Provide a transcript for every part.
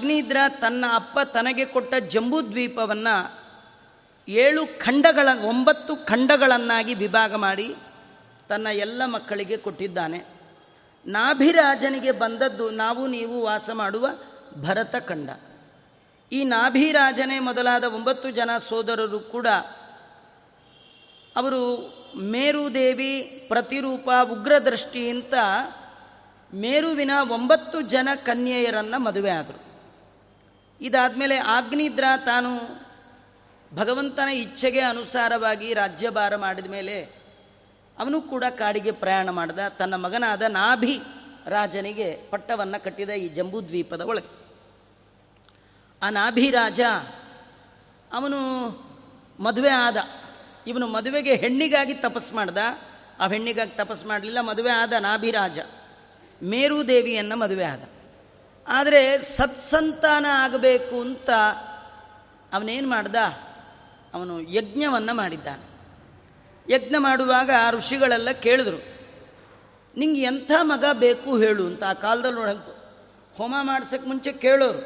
ಅಗ್ನಿದ್ರ ತನ್ನ ಅಪ್ಪ ತನಗೆ ಕೊಟ್ಟ ಜಂಬೂದ್ವೀಪವನ್ನು ಏಳು ಖಂಡಗಳ, ಒಂಬತ್ತು ಖಂಡಗಳನ್ನಾಗಿ ವಿಭಾಗ ಮಾಡಿ ತನ್ನ ಎಲ್ಲ ಮಕ್ಕಳಿಗೆ ಕೊಟ್ಟಿದ್ದಾನೆ. ನಾಭಿರಾಜನಿಗೆ ಬಂದದ್ದು ನಾವು, ನೀವು ವಾಸ ಮಾಡುವ ಭರತ ಖಂಡ. ಈ ನಾಭಿರಾಜನೇ ಮೊದಲಾದ ಒಂಬತ್ತು ಜನ ಸೋದರರು ಕೂಡ ಅವರು ಮೇರುದೇವಿ ಪ್ರತಿರೂಪ ಉಗ್ರದೃಷ್ಟಿ ಅಂತ ಮೇರುವಿನ ಒಂಬತ್ತು ಜನ ಕನ್ಯೆಯರನ್ನು ಮದುವೆ ಆದರು. ಇದಾದಮೇಲೆ ಆಗ್ನಿದ್ರ ತಾನು ಭಗವಂತನ ಇಚ್ಛೆಗೆ ಅನುಸಾರವಾಗಿ ರಾಜ್ಯಭಾರ ಮಾಡಿದ ಮೇಲೆ ಅವನು ಕೂಡ ಕಾಡಿಗೆ ಪ್ರಯಾಣ ಮಾಡಿದ. ತನ್ನ ಮಗನಾದ ನಾಭಿ ರಾಜನಿಗೆ ಪಟ್ಟವನ್ನು ಕಟ್ಟಿದ ಈ ಜಂಬೂದ್ವೀಪದ ಒಳಗೆ. ಆ ನಾಭಿ ರಾಜ ಅವನು ಮದುವೆ ಆದ. ಇವನು ಮದುವೆಗೆ ಹೆಣ್ಣಿಗಾಗಿ ತಪಸ್ ಮಾಡ್ದ. ಆ ಹೆಣ್ಣಿಗಾಗಿ ತಪಸ್ ಮಾಡಲಿಲ್ಲ, ಮದುವೆ ಆದ ನಾಭಿರಾಜ ಮೇರುದೇವಿಯನ್ನು ಮದುವೆ ಆದ. ಆದರೆ ಸತ್ಸಂತಾನ ಆಗಬೇಕು ಅಂತ ಅವನೇನು ಮಾಡ್ದ? ಅವನು ಯಜ್ಞವನ್ನು ಮಾಡಿದ್ದಾನೆ. ಯಜ್ಞ ಮಾಡುವಾಗ ಆ ಋಷಿಗಳೆಲ್ಲ ಕೇಳಿದ್ರು, ನಿಂಗೆ ಎಂಥ ಮಗ ಬೇಕು ಹೇಳು ಅಂತ ಆ ಕಾಲದಲ್ಲಿ ನೋಡಂತು ಹೋಮ ಮಾಡ್ಸೋಕ್ಕೆ ಮುಂಚೆ ಕೇಳೋರು,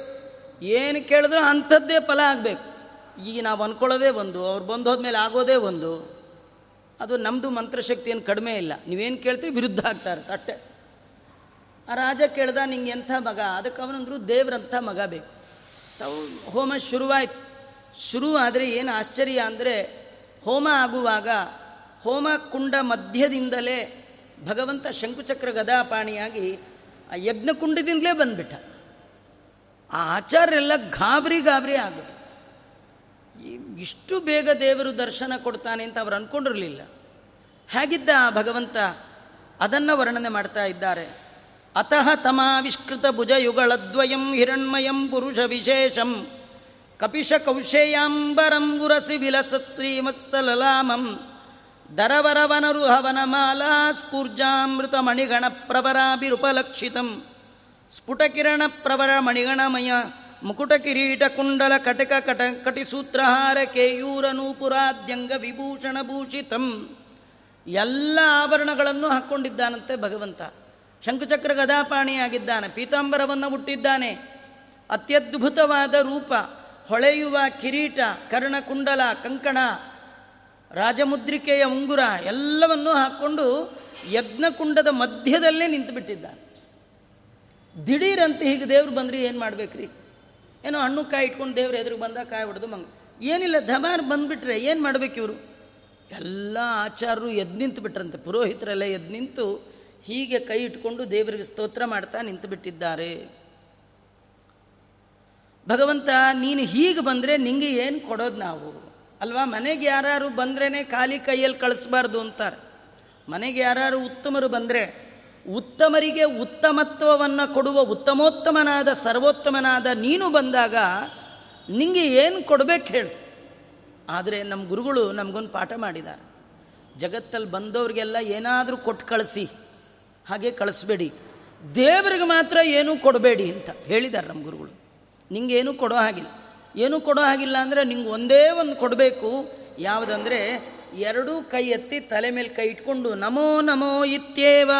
ಏನು ಕೇಳಿದ್ರು ಅಂಥದ್ದೇ ಫಲ ಆಗಬೇಕು. ಈಗ ನಾವು ಅಂದ್ಕೊಳ್ಳೋದೇ ಒಂದು, ಅವ್ರು ಬಂದು ಹೋದ್ಮೇಲೆ ಆಗೋದೇ ಒಂದು. ಅದು ನಮ್ಮದು ಮಂತ್ರಶಕ್ತಿ ಏನು ಕಡಿಮೆ ಇಲ್ಲ. ನೀವೇನು ಕೇಳ್ತೀರಿ ವಿರುದ್ಧ ಆಗ್ತಾ ಅಷ್ಟೇ. ಆ ರಾಜ ಕೇಳ್ದ, ನಿಂಗೆ ಎಂಥ ಮಗ? ಅದಕ್ಕೆ ಅವನಂದ್ರು, ದೇವ್ರಂಥ ಮಗ ಬೇಕು. ತಾವು ಹೋಮ ಶುರುವಾಯಿತು. ಶುರು ಆದರೆ ಏನು ಆಶ್ಚರ್ಯ ಅಂದರೆ, ಹೋಮ ಆಗುವಾಗ, ಹೋಮ ಕುಂಡ ಮಧ್ಯದಿಂದಲೇ ಭಗವಂತ ಶಂಕುಚಕ್ರ ಗದಾಪಾಣಿಯಾಗಿ ಆ ಯಜ್ಞಕುಂಡದಿಂದಲೇ ಬಂದ್ಬಿಟ್ಟ. ಆ ಆಚಾರ್ಯರೆಲ್ಲ ಗಾಬರಿ ಗಾಬರಿ ಆಗ್ಬಿಟ್ಟು ಇಷ್ಟು ಬೇಗ ದೇವರು ದರ್ಶನ ಕೊಡ್ತಾನೆ ಅಂತ ಅವ್ರು ಅಂದ್ಕೊಂಡಿರಲಿಲ್ಲ ಹೇಗಿದ್ದ ಆ ಭಗವಂತ ಅದನ್ನು ವರ್ಣನೆ ಮಾಡ್ತಾ ಇದ್ದಾರೆ? ಅತಃ ತಮಾವಿಷ್ಕೃತ ಭುಜಯುಗಳದ್ವಯಂ ಹಿರಣ್ಮಯಂ ಕಪಿಶ ಕೌಶೇಯಾಂಬರಂ ಉರಸಿ ವಿಲಸತ್ ಶ್ರೀಮತ್ಸಲಲಾಮಂ ದರವರವನರು ಹವನಮಾಲಾ ಸ್ಫೂರ್ಜಾಮೃತ ಮಣಿಗಣ ಪ್ರವರಾಭಿರುಪಲಕ್ಷಿತಂ ಸ್ಫುಟಕಿರಣ ಪ್ರವರ ಮಣಿಗಣಮಯ ಮುಕುಟ ಕಿರೀಟ ಕುಂಡಲ ಕಟಕ ಕಟ ಕಟಿಸೂತ್ರಹಾರ ಕೇಯೂರ ನೂಪುರಾದ್ಯಂಗ ವಿಭೂಷಣ ಭೂಷಿತಂ ಎಲ್ಲ ಆಭರಣಗಳನ್ನು ಹಾಕ್ಕೊಂಡಿದ್ದಾನಂತೆ ಭಗವಂತ. ಶಂಕುಚಕ್ರ ಗದಾಪಾಣಿಯಾಗಿದ್ದಾನೆ. ಪೀತಾಂಬರವನ್ನು ಹುಟ್ಟಿದ್ದಾನೆ. ಅತ್ಯದ್ಭುತವಾದ ರೂಪ. ಹೊಳೆಯುವ ಕಿರೀಟ, ಕರ್ಣಕುಂಡಲ, ಕಂಕಣ, ರಾಜಮುದ್ರಿಕೆಯ ಉಂಗುರ ಎಲ್ಲವನ್ನೂ ಹಾಕ್ಕೊಂಡು ಯಜ್ಞಕುಂಡದ ಮಧ್ಯದಲ್ಲೇ ನಿಂತು ಬಿಟ್ಟಿದ್ದಾನೆ ದಿಢೀರಂತ ಹೀಗೆ ದೇವ್ರು ಬಂದ್ರಿ ಏನು ಮಾಡ್ಬೇಕ್ರಿ? ಏನೋ ಹಣ್ಣು ಕಾಯಿ ಇಟ್ಕೊಂಡು ದೇವ್ರ ಎದುರು ಬಂದ ಕಾಯಿ ಹೊಡೆದು ಮಂಗ ಏನಿಲ್ಲ ಧಮಾರ್ ಬಂದುಬಿಟ್ರೆ ಏನು ಮಾಡ್ಬೇಕು ಇವರು? ಎಲ್ಲ ಆಚಾರರು ಎದ್ದು ನಿಂತು ಬಿಟ್ರಂತೆ ಪುರೋಹಿತರೆಲ್ಲ ಎದ್ದು ನಿಂತು ಹೀಗೆ ಕೈ ಇಟ್ಕೊಂಡು ದೇವರಿಗೆ ಸ್ತೋತ್ರ ಮಾಡ್ತಾ ನಿಂತು ಬಿಟ್ಟಿದ್ದಾರೆ. ಭಗವಂತ, ನೀನು ಹೀಗೆ ಬಂದರೆ ನಿಂಗೆ ಏನು ಕೊಡೋದು ನಾವು? ಅಲ್ವಾ? ಮನೆಗೆ ಯಾರು ಬಂದ್ರೇ ಖಾಲಿ ಕೈಯಲ್ಲಿ ಕಳಿಸ್ಬಾರ್ದು ಅಂತಾರೆ. ಮನೆಗೆ ಯಾರು ಉತ್ತಮರು ಬಂದರೆ ಉತ್ತಮರಿಗೆ ಉತ್ತಮತ್ವವನ್ನು ಕೊಡುವ ಉತ್ತಮೋತ್ತಮನಾದ, ಸರ್ವೋತ್ತಮನಾದ ನೀನು ಬಂದಾಗ ನಿಂಗೆ ಏನು ಕೊಡಬೇಕು ಹೇಳು. ಆದರೆ ನಮ್ಮ ಗುರುಗಳು ನಮಗೊಂದು ಪಾಠ ಮಾಡಿದ್ದಾರೆ. ಜಗತ್ತಲ್ಲಿ ಬಂದವ್ರಿಗೆಲ್ಲ ಏನಾದರೂ ಕೊಟ್ಟು ಕಳಿಸಿ. ಹಾಗೆ ಕಳಿಸ್ಬೇಡಿ. ದೇವರಿಗೆ ಮಾತ್ರ ಏನೂ ಕೊಡಬೇಡಿ ಅಂತ ಹೇಳಿದ್ದಾರೆ ನಮ್ಮ ಗುರುಗಳು. ನಿಂಗೇನು ಕೊಡೋ ಹಾಗಿಲ್ಲ. ಏನೂ ಕೊಡೋ ಹಾಗಿಲ್ಲ ಅಂದರೆ ನಿಂಗೆ ಒಂದೇ ಒಂದು ಕೊಡಬೇಕು. ಯಾವುದಂದರೆ ಎರಡೂ ಕೈ ಎತ್ತಿ ತಲೆ ಮೇಲೆ ಕೈ ಇಟ್ಕೊಂಡು ನಮೋ ನಮೋ ಇತ್ಯೇವ.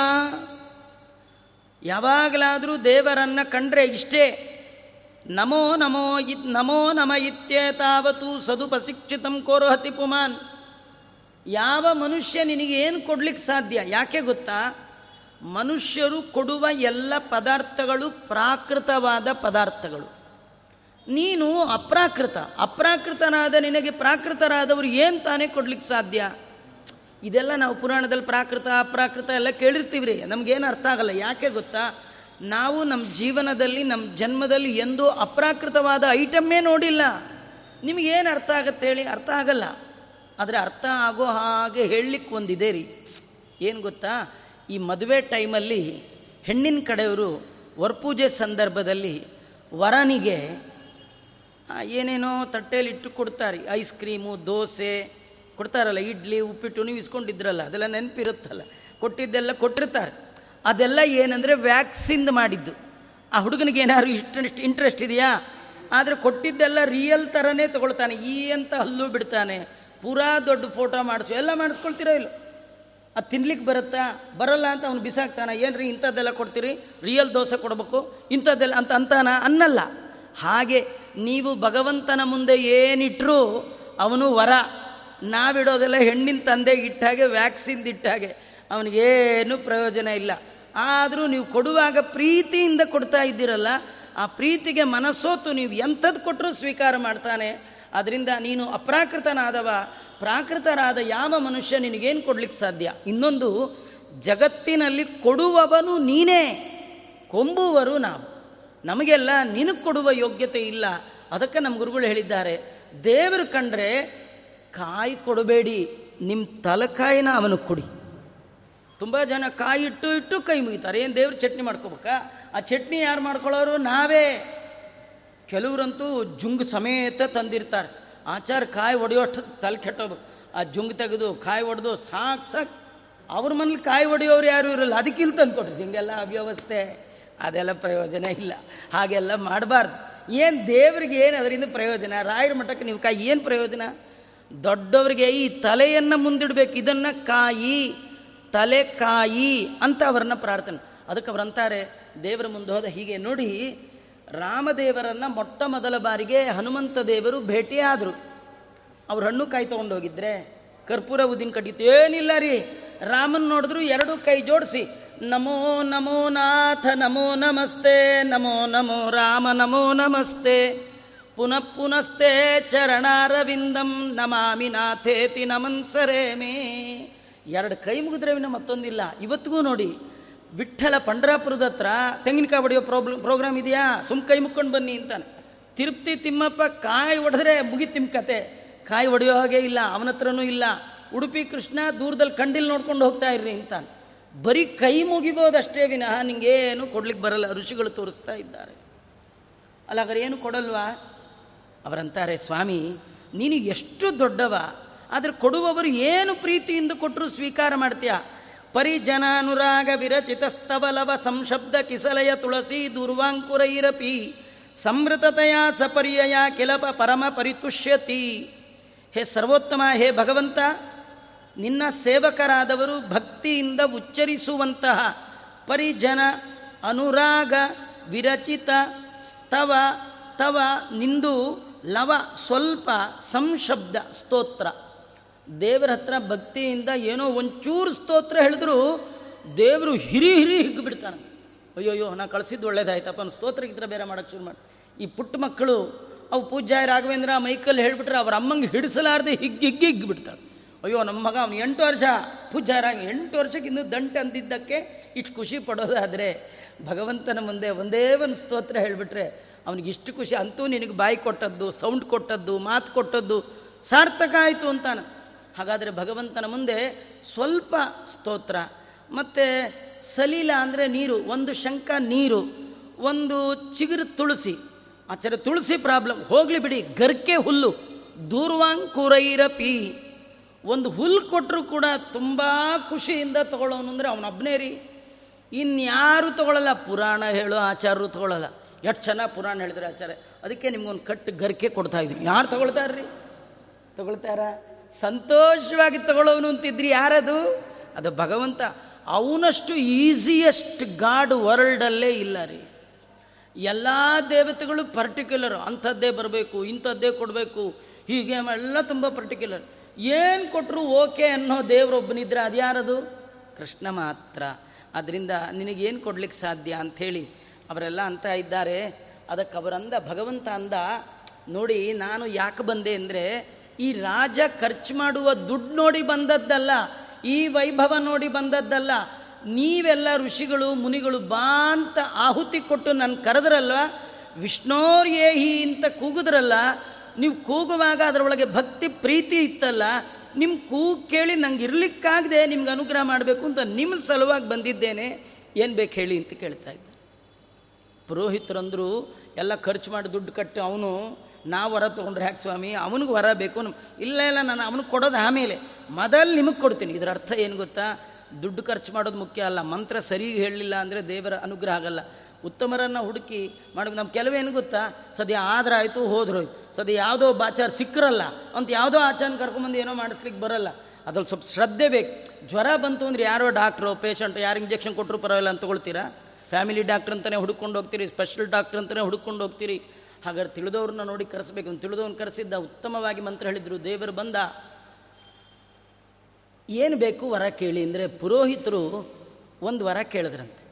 ಯಾವಾಗಲಾದರೂ ದೇವರನ್ನು ಕಂಡ್ರೆ ಇಷ್ಟೇ. ನಮೋ ನಮೋ ಇತ್ ನಮೋ ನಮ ಇತ್ಯೇ ತಾವತು ಸದುಪಶಿಕ್ಷಿತಂ ಕೋರೋಹತಿ ಪುಮಾನ್. ಯಾವ ಮನುಷ್ಯ ನಿನಗೇನು ಕೊಡ್ಲಿಕ್ಕೆ ಸಾಧ್ಯ? ಯಾಕೆ ಗೊತ್ತಾ? ಮನುಷ್ಯರು ಕೊಡುವ ಎಲ್ಲ ಪದಾರ್ಥಗಳು ಪ್ರಾಕೃತವಾದ ಪದಾರ್ಥಗಳು. ನೀನು ಅಪ್ರಾಕೃತ. ಅಪ್ರಾಕೃತನಾದ ನಿನಗೆ ಪ್ರಾಕೃತರಾದವರು ಏನು ತಾನೇ ಕೊಡ್ಲಿಕ್ಕೆ ಸಾಧ್ಯ? ಇದೆಲ್ಲ ನಾವು ಪುರಾಣದಲ್ಲಿ ಪ್ರಾಕೃತ, ಅಪ್ರಾಕೃತ ಎಲ್ಲ ಕೇಳಿರ್ತೀವಿ ರೀ ನಮಗೇನು ಅರ್ಥ ಆಗಲ್ಲ. ಯಾಕೆ ಗೊತ್ತಾ? ನಾವು ನಮ್ಮ ಜೀವನದಲ್ಲಿ ನಮ್ಮ ಜನ್ಮದಲ್ಲಿ ಎಂದೂ ಅಪ್ರಾಕೃತವಾದ ಐಟಮ್ಮೇ ನೋಡಿಲ್ಲ. ನಿಮಗೇನು ಅರ್ಥ ಆಗತ್ತೆ ಹೇಳಿ? ಅರ್ಥ ಆಗಲ್ಲ. ಆದರೆ ಅರ್ಥ ಆಗೋ ಹಾಗೆ ಹೇಳಲಿಕ್ಕೆ ಒಂದಿದೆ ರೀ. ಏನು ಗೊತ್ತಾ? ಈ ಮದುವೆ ಟೈಮಲ್ಲಿ ಹೆಣ್ಣಿನ ಕಡೆಯವರು ವರಪೂಜೆ ಸಂದರ್ಭದಲ್ಲಿ ವರನಿಗೆ ಏನೇನೋ ತಟ್ಟೆಯಲ್ಲಿ ಇಟ್ಟು ಕೊಡ್ತಾರೆ. ಐಸ್ ಕ್ರೀಮು, ದೋಸೆ, ಕೊಡ್ತಾರಲ್ಲ, ಇಡ್ಲಿ, ಉಪ್ಪಿಟ್ಟು, ನೀವು ಇಸ್ಕೊಂಡಿದ್ರಲ್ಲ, ಅದೆಲ್ಲ ನೆನಪಿರುತ್ತಲ್ಲ. ಕೊಟ್ಟಿದ್ದೆಲ್ಲ ಕೊಟ್ಟಿರ್ತಾರೆ. ಅದೆಲ್ಲ ಏನಂದರೆ ವ್ಯಾಕ್ಸಿಂದ ಮಾಡಿದ್ದು. ಆ ಹುಡುಗನಿಗೆ ಏನಾದ್ರು ಇಷ್ಟ ಇಂಟ್ರೆಸ್ಟ್ ಇದೆಯಾ? ಆದರೆ ಕೊಟ್ಟಿದ್ದೆಲ್ಲ ರಿಯಲ್ ಥರನೇ ತೊಗೊಳ್ತಾನೆ. ಈ ಅಂತ ಹಲ್ಲು ಬಿಡ್ತಾನೆ. ಪೂರಾ ದೊಡ್ಡ ಫೋಟೋ ಮಾಡಿಸು. ಎಲ್ಲ ಮಾಡಿಸ್ಕೊಳ್ತಿರೋ ಇಲ್ಲ. ಅದು ತಿನ್ಲಿಕ್ಕೆ ಬರುತ್ತಾ? ಬರಲ್ಲ ಅಂತ ಅವ್ನು ಬಿಸಾಕ್ತಾನ. ಏನು ರೀ ಇಂಥದ್ದೆಲ್ಲ ಕೊಡ್ತೀರಿ? ರಿಯಲ್ ದೋಸೆ ಕೊಡಬೇಕು. ಇಂಥದ್ದೆಲ್ಲ ಅಂತ ಅಂತಾನ? ಅನ್ನಲ್ಲ. ಹಾಗೆ ನೀವು ಭಗವಂತನ ಮುಂದೆ ಏನಿಟ್ಟರೂ ಅವನು ವರ. ನಾವಿಡೋದೆಲ್ಲ ಹೆಣ್ಣಿನ ತಂದೆ ಇಟ್ಟಾಗೆ ವ್ಯಾಕ್ಸಿನ್ ಇಟ್ಟಾಗೆ ಅವನಿಗೇನು ಪ್ರಯೋಜನ ಇಲ್ಲ. ಆದರೂ ನೀವು ಕೊಡುವಾಗ ಪ್ರೀತಿಯಿಂದ ಕೊಡ್ತಾ ಇದ್ದೀರಲ್ಲ, ಆ ಪ್ರೀತಿಗೆ ಮನಸ್ಸೋತು ನೀವು ಎಂಥದ್ದು ಕೊಟ್ಟರೂ ಸ್ವೀಕಾರ ಮಾಡ್ತಾನೆ. ಅದರಿಂದ ನೀನು ಅಪ್ರಾಕೃತನಾದವ. ಪ್ರಾಕೃತರಾದ ಯಾವ ಮನುಷ್ಯ ನಿನಗೇನು ಕೊಡ್ಲಿಕ್ಕೆ ಸಾಧ್ಯ? ಇನ್ನೊಂದು, ಜಗತ್ತಿನಲ್ಲಿ ಕೊಡುವವನು ನೀನೇ, ಕೊಂಬುವರು ನಾವು. ನಮಗೆಲ್ಲ ನಿನಗೆ ಕೊಡುವ ಯೋಗ್ಯತೆ ಇಲ್ಲ. ಅದಕ್ಕೆ ನಮ್ಮ ಗುರುಗಳು ಹೇಳಿದ್ದಾರೆ, ದೇವರು ಕಂಡ್ರೆ ಕಾಯಿ ಕೊಡಬೇಡಿ ನಿಮ್ಮ ತಲಕಾಯಿನ ಅವನು ಕೊಡಿ. ತುಂಬ ಜನ ಕಾಯಿ ಇಟ್ಟು ಇಟ್ಟು ಕೈ ಮುಗಿತಾರೆ. ಏನು ದೇವ್ರ ಚಟ್ನಿ ಮಾಡ್ಕೋಬೇಕಾ? ಆ ಚಟ್ನಿ ಯಾರು ಮಾಡ್ಕೊಳ್ಳೋರು? ನಾವೇ. ಕೆಲವರಂತೂ ಜುಂಗ್ ಸಮೇತ ತಂದಿರ್ತಾರೆ. ಆಚಾರ ಕಾಯಿ ಹೊಡೆಯೋಷ್ಟು ತಲೆ ಕೆಟ್ಟೋದು ಆ ಜುಂಗ್ ತೆಗೆದು ಕಾಯಿ ಒಡೆದು ಸಾಕು ಸಾಕು ಅವ್ರ ಮನೇಲಿ ಕಾಯಿ ಹೊಡೆಯೋರು ಯಾರು ಇರಲ್ಲ. ಅದಕ್ಕಿಂತ ತಂದ್ಕೊಟ್ರಿ ಹಿಂಗೆಲ್ಲ ಅವ್ಯವಸ್ಥೆ. ಅದೆಲ್ಲ ಪ್ರಯೋಜನ ಇಲ್ಲ. ಹಾಗೆಲ್ಲ ಮಾಡಬಾರ್ದು. ಏನು ದೇವರಿಗೆ ಏನು ಅದರಿಂದ ಪ್ರಯೋಜನ? ರಾಯರ ಮಠಕ್ಕೆ ನೀವು ಕಾಯಿ ಏನು ಪ್ರಯೋಜನ? ದೊಡ್ಡವರಿಗೆ ಈ ತಲೆಯನ್ನು ಮುಂದಿಡಬೇಕು. ಇದನ್ನು ಕಾಯಿ, ತಲೆ ಕಾಯಿ ಅಂತ ಅವರನ್ನ ಪ್ರಾರ್ಥನೆ. ಅದಕ್ಕೆ ಅವರಂತಾರೆ ದೇವರ ಮುಂದೆ ಹೋದ ಹೀಗೆ ನೋಡಿ ರಾಮದೇವರನ್ನು ಮೊಟ್ಟ ಮೊದಲ ಬಾರಿಗೆ ಹನುಮಂತ ದೇವರು ಭೇಟಿಯಾದರು ಅವ್ರು ಹಣ್ಣು ಕಾಯಿ ತೊಗೊಂಡೋಗಿದ್ರೆ, ಕರ್ಪೂರ ಉದ್ದಿನ ಕಟ್ಟಿತ್ತು ಏನಿಲ್ಲ ರೀ, ರಾಮನ್ ನೋಡಿದ್ರು ಎರಡು ಕೈ ಜೋಡಿಸಿ. ನಮೋ ನಮೋ ನಾಥ, ನಮೋ ನಮಸ್ತೆ, ನಮೋ ನಮೋ ರಾಮ, ನಮೋ ನಮಸ್ತೆ. ಪುನಃ ಪುನಸ್ತೆ ಚರಣಾರವಿಂದಂ ನಮಾಮಿ ನಾಥೇತಿ ನಮನ್ಸರೇಮೇ ಎರಡು ಕೈ ಮುಗಿದ್ರೆ ಮತ್ತೊಂದಿಲ್ಲ. ಇವತ್ತಿಗೂ ನೋಡಿ ವಿಠ್ಠಲ ಪಂಡ್ರಾಪುರದ ಹತ್ರ ತೆಂಗಿನಕಾಯಿ ಹೊಡೆಯೋ ಪ್ರಾಬ್ಲಮ್ ಪ್ರೋಗ್ರಾಮ್ ಇದೆಯಾ? ಸುಮ್ ಕೈ ಮುಕ್ಕೊಂಡು ಬನ್ನಿ ಅಂತಾನೆ. ತಿರುಪ್ತಿ ತಿಮ್ಮಪ್ಪ ಕಾಯಿ ಹೊಡೆದ್ರೆ ಮುಗಿತು ನಿಮ್ಮ ಕತೆ. ಕಾಯಿ ಹೊಡೆಯೋ ಹಾಗೆ ಇಲ್ಲ, ಅವನ ಹತ್ರನೂ ಇಲ್ಲ. ಉಡುಪಿ ಕೃಷ್ಣ ದೂರದಲ್ಲಿ ಕಂಡಿಲ್ ನೋಡ್ಕೊಂಡು ಹೋಗ್ತಾ ಇರ್ರಿ ಅಂತಾನೆ. ಬರೀ ಕೈ ಮುಗಿಬೋದಷ್ಟೇ ವಿನಃ ನಿಂಗೇನು ಕೊಡ್ಲಿಕ್ಕೆ ಬರಲ್ಲ, ಋಷಿಗಳು ತೋರಿಸ್ತಾ ಇದ್ದಾರೆ. ಅಲ್ಲ, ಹಾಗಾದ್ರೆ ಏನು ಕೊಡಲ್ವಾ? ಅವರಂತಾರೆ, ಸ್ವಾಮಿ, ನೀನು ಎಷ್ಟು ದೊಡ್ಡವ, ಆದರೆ ಕೊಡುವವರು ಏನು ಪ್ರೀತಿಯಿಂದ ಕೊಟ್ಟರು ಸ್ವೀಕಾರ ಮಾಡ್ತೀಯ? ಪರಿಜನಾನುರಾಗ ವಿರಚಿತಸ್ತವಲವ ಸಂಶಬ್ದ ಕಿಸಲಯ ತುಳಸಿ ದುರ್ವಾಂಕುರೈರಪಿ ಸಂವೃತತೆಯ ಸಪರ್ಯಯ ಕೆಲಪ ಪರಮ ಪರಿತುಷ್ಯತಿ. ಹೇ ಸರ್ವೋತ್ತಮ, ಹೇ ಭಗವಂತ, ನಿನ್ನ ಸೇವಕರಾದವರು ಭಕ್ತಿಯಿಂದ ಉಚ್ಚರಿಸುವಂತಹ ಪರಿಜನ ಅನುರಾಗ ವಿರಚಿತ ಸ್ತವ ತವ ನಿಂದು ಲವ ಸ್ವಲ್ಪ ಸಂಶಬ್ದ ಸ್ತೋತ್ರ. ದೇವರ ಹತ್ರ ಭಕ್ತಿಯಿಂದ ಏನೋ ಒಂಚೂರು ಸ್ತೋತ್ರ ಹೇಳಿದ್ರು, ದೇವರು ಹಿರಿ ಹಿರಿ ಹಿಗ್ಗು ಬಿಡ್ತಾನೆ ಅಯ್ಯೋಯ್ಯೋ, ನಾ ಕಳಿಸಿದ್ದು ಒಳ್ಳೇದಾಯ್ತಪ್ಪ, ಅವ್ನು ಸ್ತೋತ್ರ ಇದ್ರೆ ಬೇರೆ ಮಾಡೋಕ್ಕೆ ಶುರು ಮಾಡಿ. ಈ ಪುಟ್ಟ ಮಕ್ಕಳು, ಅವು ಪೂಜ್ಯ ರಾಘವೇಂದ್ರ ಮೈಕಲ್ ಹೇಳಿಬಿಟ್ರೆ ಅವ್ರ ಅಮ್ಮಂಗೆ ಹಿಡಿಸಲಾರ್ದೆ ಹಿಗ್ಗಿ ಹಿಗ್ಗಿ ಹಿಗ್ಗಿ ಬಿಡ್ತಾಳೆ ಅಯ್ಯೋ, ನಮ್ಮ ಮಗ, ಅವ್ನು ಎಂಟು ವರ್ಷ ಪೂಜ್ಯಾರಾಗ ಎಂಟು ವರ್ಷಕ್ಕೆ ಇನ್ನೂ ದಂಟೆ ಅಂದಿದ್ದಕ್ಕೆ ಇಷ್ಟು ಖುಷಿ ಪಡೋದಾದರೆ ಭಗವಂತನ ಮುಂದೆ ಒಂದೇ ಒಂದು ಸ್ತೋತ್ರ ಹೇಳಿಬಿಟ್ರೆ ಅವನಿಗೆ ಇಷ್ಟು ಖುಷಿ. ಅಂತೂ ನಿನಗೆ ಬಾಯಿ ಕೊಟ್ಟದ್ದು, ಸೌಂಡ್ ಕೊಟ್ಟದ್ದು, ಮಾತು ಕೊಟ್ಟದ್ದು ಸಾರ್ಥಕ ಆಯಿತು ಅಂತಾನೆ. ಹಾಗಾದರೆ ಭಗವಂತನ ಮುಂದೆ ಸ್ವಲ್ಪ ಸ್ತೋತ್ರ. ಮತ್ತು ಸಲೀಲ ಅಂದರೆ ನೀರು, ಒಂದು ಶಂಕ ನೀರು, ಒಂದು ಚಿಗುರು ತುಳಸಿ. ಆಚಾರ್ಯ ತುಳಸಿ ಪ್ರಾಬ್ಲಮ್. ಹೋಗಲಿ ಬಿಡಿ, ಗರ್ಕೆ ಹುಲ್ಲು, ದೂರ್ವಾಂಕುರೈರಪಿ. ಒಂದು ಹುಲ್ಲು ಕೊಟ್ಟರು ಕೂಡ ತುಂಬ ಖುಷಿಯಿಂದ ತಗೊಳ್ಳೋನು ಅಂದರೆ ಅವನೊಬ್ಬನೇ ರೀ. ಇನ್ಯಾರು ತಗೊಳ್ಳಲ್ಲ ಪುರಾಣ ಹೇಳೋ ಆಚಾರ್ಯರು ತಗೊಳ್ಳಲ್ಲ ಎಷ್ಟು ಚೆನ್ನಾಗಿ ಪುರಾಣ ಹೇಳಿದ್ರೆ ಆಚಾರ್ಯ. ಅದಕ್ಕೆ ನಿಮ್ಗೊಂದು ಕಟ್ಟು ಗರ್ಕೆ ಕೊಡ್ತಾ ಇದ್ವಿ. ಯಾರು ತಗೊಳ್ತಾರ್ರಿ? ತಗೊಳ್ತಾರ? ಸಂತೋಷವಾಗಿ ತಗೊಳ್ಳೋನು ಅಂತಿದ್ರಿ ಯಾರದು? ಅದು ಭಗವಂತ. ಅವನಷ್ಟು ಈಸಿಯೆಸ್ಟ್ ಗಾಡ್ ವರ್ಲ್ಡಲ್ಲೇ ಇಲ್ಲ ರೀ. ಎಲ್ಲ ದೇವತೆಗಳು ಪರ್ಟಿಕ್ಯುಲರ್ ಅಂಥದ್ದೇ ಬರಬೇಕು, ಇಂಥದ್ದೇ ಕೊಡಬೇಕು. ಹೀಗೆ ಎಲ್ಲ ತುಂಬ ಪರ್ಟಿಕ್ಯುಲರ್ ಏನು ಕೊಟ್ಟರು ಓಕೆ ಅನ್ನೋ ದೇವರೊಬ್ಬನಿದ್ರೆ ಅದು ಯಾರದು ಕೃಷ್ಣ ಮಾತ್ರ. ಅದರಿಂದ ನಿನಗೇನು ಕೊಡ್ಲಿಕ್ಕೆ ಸಾಧ್ಯ ಅಂಥೇಳಿ ಅವರೆಲ್ಲ ಅಂತ ಇದ್ದಾರೆ. ಅದಕ್ಕೆ ಅವರಂದ ಭಗವಂತ ಅಂದ, ನೋಡಿ, ನಾನು ಯಾಕೆ ಬಂದೆ ಅಂದರೆ ಈ ರಾಜ ಖರ್ಚು ಮಾಡುವ ದುಡ್ಡು ನೋಡಿ ಬಂದದ್ದಲ್ಲ, ಈ ವೈಭವ ನೋಡಿ ಬಂದದ್ದಲ್ಲ. ನೀವೆಲ್ಲ ಋಷಿಗಳು, ಮುನಿಗಳು ಬಾ ಅಂತ ಆಹುತಿ ಕೊಟ್ಟು ನಾನು ಕರೆದ್ರಲ್ವ? ವಿಷ್ಣೋರ್ಯೇಹಿ ಅಂತ ಕೂಗಿದ್ರಲ್ಲ, ನೀವು ಕೂಗುವಾಗ ಅದರೊಳಗೆ ಭಕ್ತಿ ಪ್ರೀತಿ ಇತ್ತಲ್ಲ ನಿಮ್ಮ ಕೂಗು ಕೇಳಿ ನಂಗೆ ಇರ್ಲಿಕ್ಕಾಗದೆ ನಿಮ್ಗೆ ಅನುಗ್ರಹ ಮಾಡಬೇಕು ಅಂತ ನಿಮ್ಮ ಸಲುವಾಗಿ ಬಂದಿದ್ದೇನೆ, ಏನು ಬೇಕು ಹೇಳಿ ಅಂತ ಕೇಳ್ತಾ ಇದ್ದ. ಪುರೋಹಿತರಂದರು ಎಲ್ಲ ಖರ್ಚು ಮಾಡಿ ದುಡ್ಡು ಕಟ್ಟಿ, ಅವನು ನಾವು ವರ ತೊಗೊಂಡ್ರೆ ಹ್ಯಾಕ್ ಸ್ವಾಮಿ? ಅವನಿಗೆ ವರ ಬೇಕು ಇಲ್ಲ ಇಲ್ಲ, ನಾನು ಅವನಿಗೆ ಕೊಡೋದು ಆಮೇಲೆ. ಮೊದಲು ನಿಮಗೆ ಕೊಡ್ತೀನಿ. ಇದರ ಅರ್ಥ ಏನು ಗೊತ್ತಾ? ದುಡ್ಡು ಖರ್ಚು ಮಾಡೋದು ಮುಖ್ಯ ಅಲ್ಲ. ಮಂತ್ರ ಸರಿ ಹೇಳಲಿಲ್ಲ ಅಂದರೆ ದೇವರ ಅನುಗ್ರಹ ಆಗಲ್ಲ. ಉತ್ತಮರನ್ನು ಹುಡುಕಿ ಮಾಡೋದು ನಮ್ಮ ಕೆಲವೇನು ಗೊತ್ತಾ? ಸದ್ಯ ಆದ್ರೆ ಆಯಿತು, ಹೋದ್ರು ಸದ್ಯ ಯಾವುದೋ ಬಾಚಾರ ಸಿಕ್ಕರಲ್ಲ ಅಂತ ಯಾವುದೋ ಆಚಾರ ಕರ್ಕೊಂಬಂದು ಏನೋ ಮಾಡಿಸ್ಲಿಕ್ಕೆ ಬರಲ್ಲ. ಅದ್ರಲ್ಲಿ ಸ್ವಲ್ಪ ಶ್ರದ್ಧೆ ಬೇಕು. ಜ್ವರ ಬಂತು ಅಂದರೆ ಯಾರೋ ಡಾಕ್ಟ್ರು, ಪೇಷಂಟ್, ಯಾರು ಇಂಜೆಕ್ಷನ್ ಕೊಟ್ಟರು ಪರವಾಗಿಲ್ಲ ಅಂತ ಫ್ಯಾಮಿಲಿ ಡಾಕ್ಟ್ರ್ ಅಂತಲೇ ಹುಡ್ಕೊಂಡು ಹೋಗ್ತೀರಿ, ಸ್ಪೆಷಲ್ ಡಾಕ್ಟ್ರ್ ಅಂತಲೇ ಹುಡ್ಕೊಂಡು ಹೋಗ್ತೀರಿ. ಹಾಗಾದ್ರೆ ತಿಳಿದವ್ರನ್ನ ನೋಡಿ ಕರೆಸ್ಬೇಕು. ತಿಳಿದವ್ರನ್ನ ಕರೆಸಿದ್ದ ಉತ್ತಮವಾಗಿ ಮಂತ್ರ ಹೇಳಿದರು, ದೇವರು ಬಂದ. ಏನು ಬೇಕು ವರ ಕೇಳಿ ಅಂದರೆ ಪುರೋಹಿತರು ಒಂದು ವರ ಕೇಳಿದ್ರಂತೆ.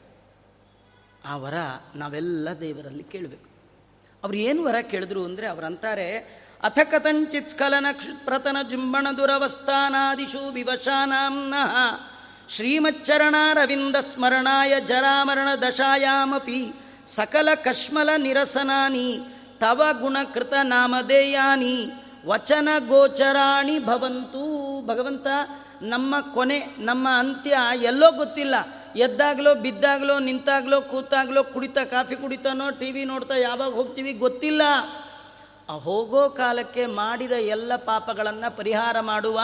ಆ ವರ ನಾವೆಲ್ಲ ದೇವರಲ್ಲಿ ಕೇಳಬೇಕು. ಅವ್ರು ಏನು ವರ ಕೇಳಿದ್ರು ಅಂದರೆ ಅವರಂತಾರೆ ಅಥ ಕಥಂಚಿತ್ ಸ್ಖಲನ ಕ್ಷುತ್ಪ್ರತನ ಜುಂಬಣ ದುರವಸ್ಥಾನಾದಿಶು ವಿವಶಾನಾಂನಃ ಶ್ರೀಮಚ್ಚರಣಾರವಿಂದ ಸ್ಮರಣಾಯ ಜರಾಮರಣ ದಶಾಯಾಮಪಿ ಸಕಲ ಕಶ್ಮಲ ನಿರಸನಾನಿ ತವ ಗುಣಕೃತ ನಾಮಧೇಯಾನಿ ವಚನ ಗೋಚರಾಣಿ ಭವಂತು. ಭಗವಂತ, ನಮ್ಮ ಕೊನೆ, ನಮ್ಮ ಅಂತ್ಯ ಎಲ್ಲೋ ಗೊತ್ತಿಲ್ಲ. ಎದ್ದಾಗಲೋ, ಬಿದ್ದಾಗಲೋ, ನಿಂತಾಗಲೋ, ಕೂತಾಗಲೋ, ಕುಡಿತಾ, ಕಾಫಿ ಕುಡಿತಾನೋ ಟಿ ವಿ ನೋಡ್ತಾ ಯಾವಾಗ ಹೋಗ್ತೀವಿ ಗೊತ್ತಿಲ್ಲ. ಆ ಹೋಗೋ ಕಾಲಕ್ಕೆ ಮಾಡಿದ ಎಲ್ಲ ಪಾಪಗಳನ್ನು ಪರಿಹಾರ ಮಾಡುವ,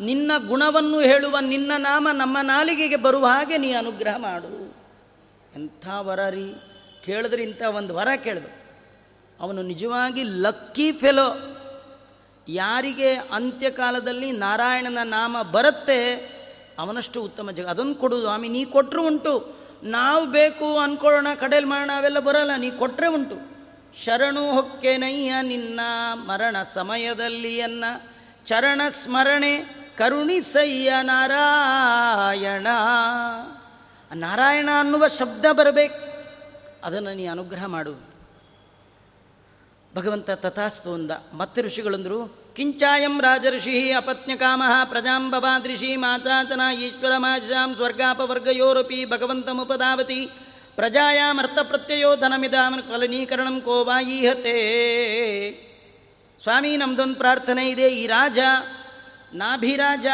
ನಿನ್ನ ಗುಣವನ್ನು ಹೇಳುವ, ನಿನ್ನ ನಾಮ ನಮ್ಮ ನಾಲಿಗೆಗೆ ಬರುವ ಹಾಗೆ ನೀ ಅನುಗ್ರಹ ಮಾಡು. ಎಂಥ ವರ ರೀ? ಕೇಳಿದ್ರೆ ಇಂಥ ಒಂದು ವರ ಕೇಳಬೇಕು. ಅವನು ನಿಜವಾಗಿ ಲಕ್ಕಿ ಫೆಲೋ. ಯಾರಿಗೆ ಅಂತ್ಯಕಾಲದಲ್ಲಿ ನಾರಾಯಣನ ನಾಮ ಬರುತ್ತೆ, ಅವನಷ್ಟು ಉತ್ತಮ ಜಗ, ಅದೊಂದು ಕೊಡು ಸ್ವಾಮಿ, ನೀ ಕೊಟ್ಟರು ಉಂಟು. ನಾವು ಬೇಕು ಅಂದ್ಕೊಳ್ಳೋಣ ಕಡೆಯಲ್ಲಿ ಮಾಡೋಣ ಅವೆಲ್ಲ ಬರೋಲ್ಲ, ನೀ ಕೊಟ್ಟರೆ ಉಂಟು. ಶರಣು ಹೊಕ್ಕೆನಯ್ಯ ನಿನ್ನ ಮರಣ ಸಮಯದಲ್ಲಿ ಅನ್ನ. ಚರಣ ಸ್ಮರಣೆ ಕರುಣಿಸಯ್ಯ ನಾರಾಯಣ. ನಾರಾಯಣ ಅನ್ನುವ ಶಬ್ದ ಬರಬೇಕು. ಅದನ್ನು ನೀ ಅನುಗ್ರಹ ಮಾಡು. ಭಗವಂತ ತಥಾಸ್ತು ಅಂದ. ಮತ್ತೆ ಋಷಿಗಳಂದರು, ಕಿಂಚಾಯಂ ರಾಜಋಷಿ ಅಪತ್ನ್ಯಕಾಮ ಪ್ರಜಾಂಬವಾದೃಷಿ ಮಾತಾತನ ಈಶ್ವರ ಮಾಜಾಂ ಸ್ವರ್ಗಾಪವರ್ಗಯೋರಪಿ ಭಗವಂತಮುಪದಾವತಿ ಪ್ರಜಾಯಾಮರ್ಥ ಪ್ರತ್ಯಯೋ ಧನಮಿದಾಮನ ಕಲನೀಕರಣಂ ಕೋವಾಯೀಹತೆ ಸ್ವಾಮಿ, ನಮ್ದೊಂದು ಪ್ರಾರ್ಥನೆ ಇದೆ. ಈ ರಾಜ, ನಾಭಿರಾಜ,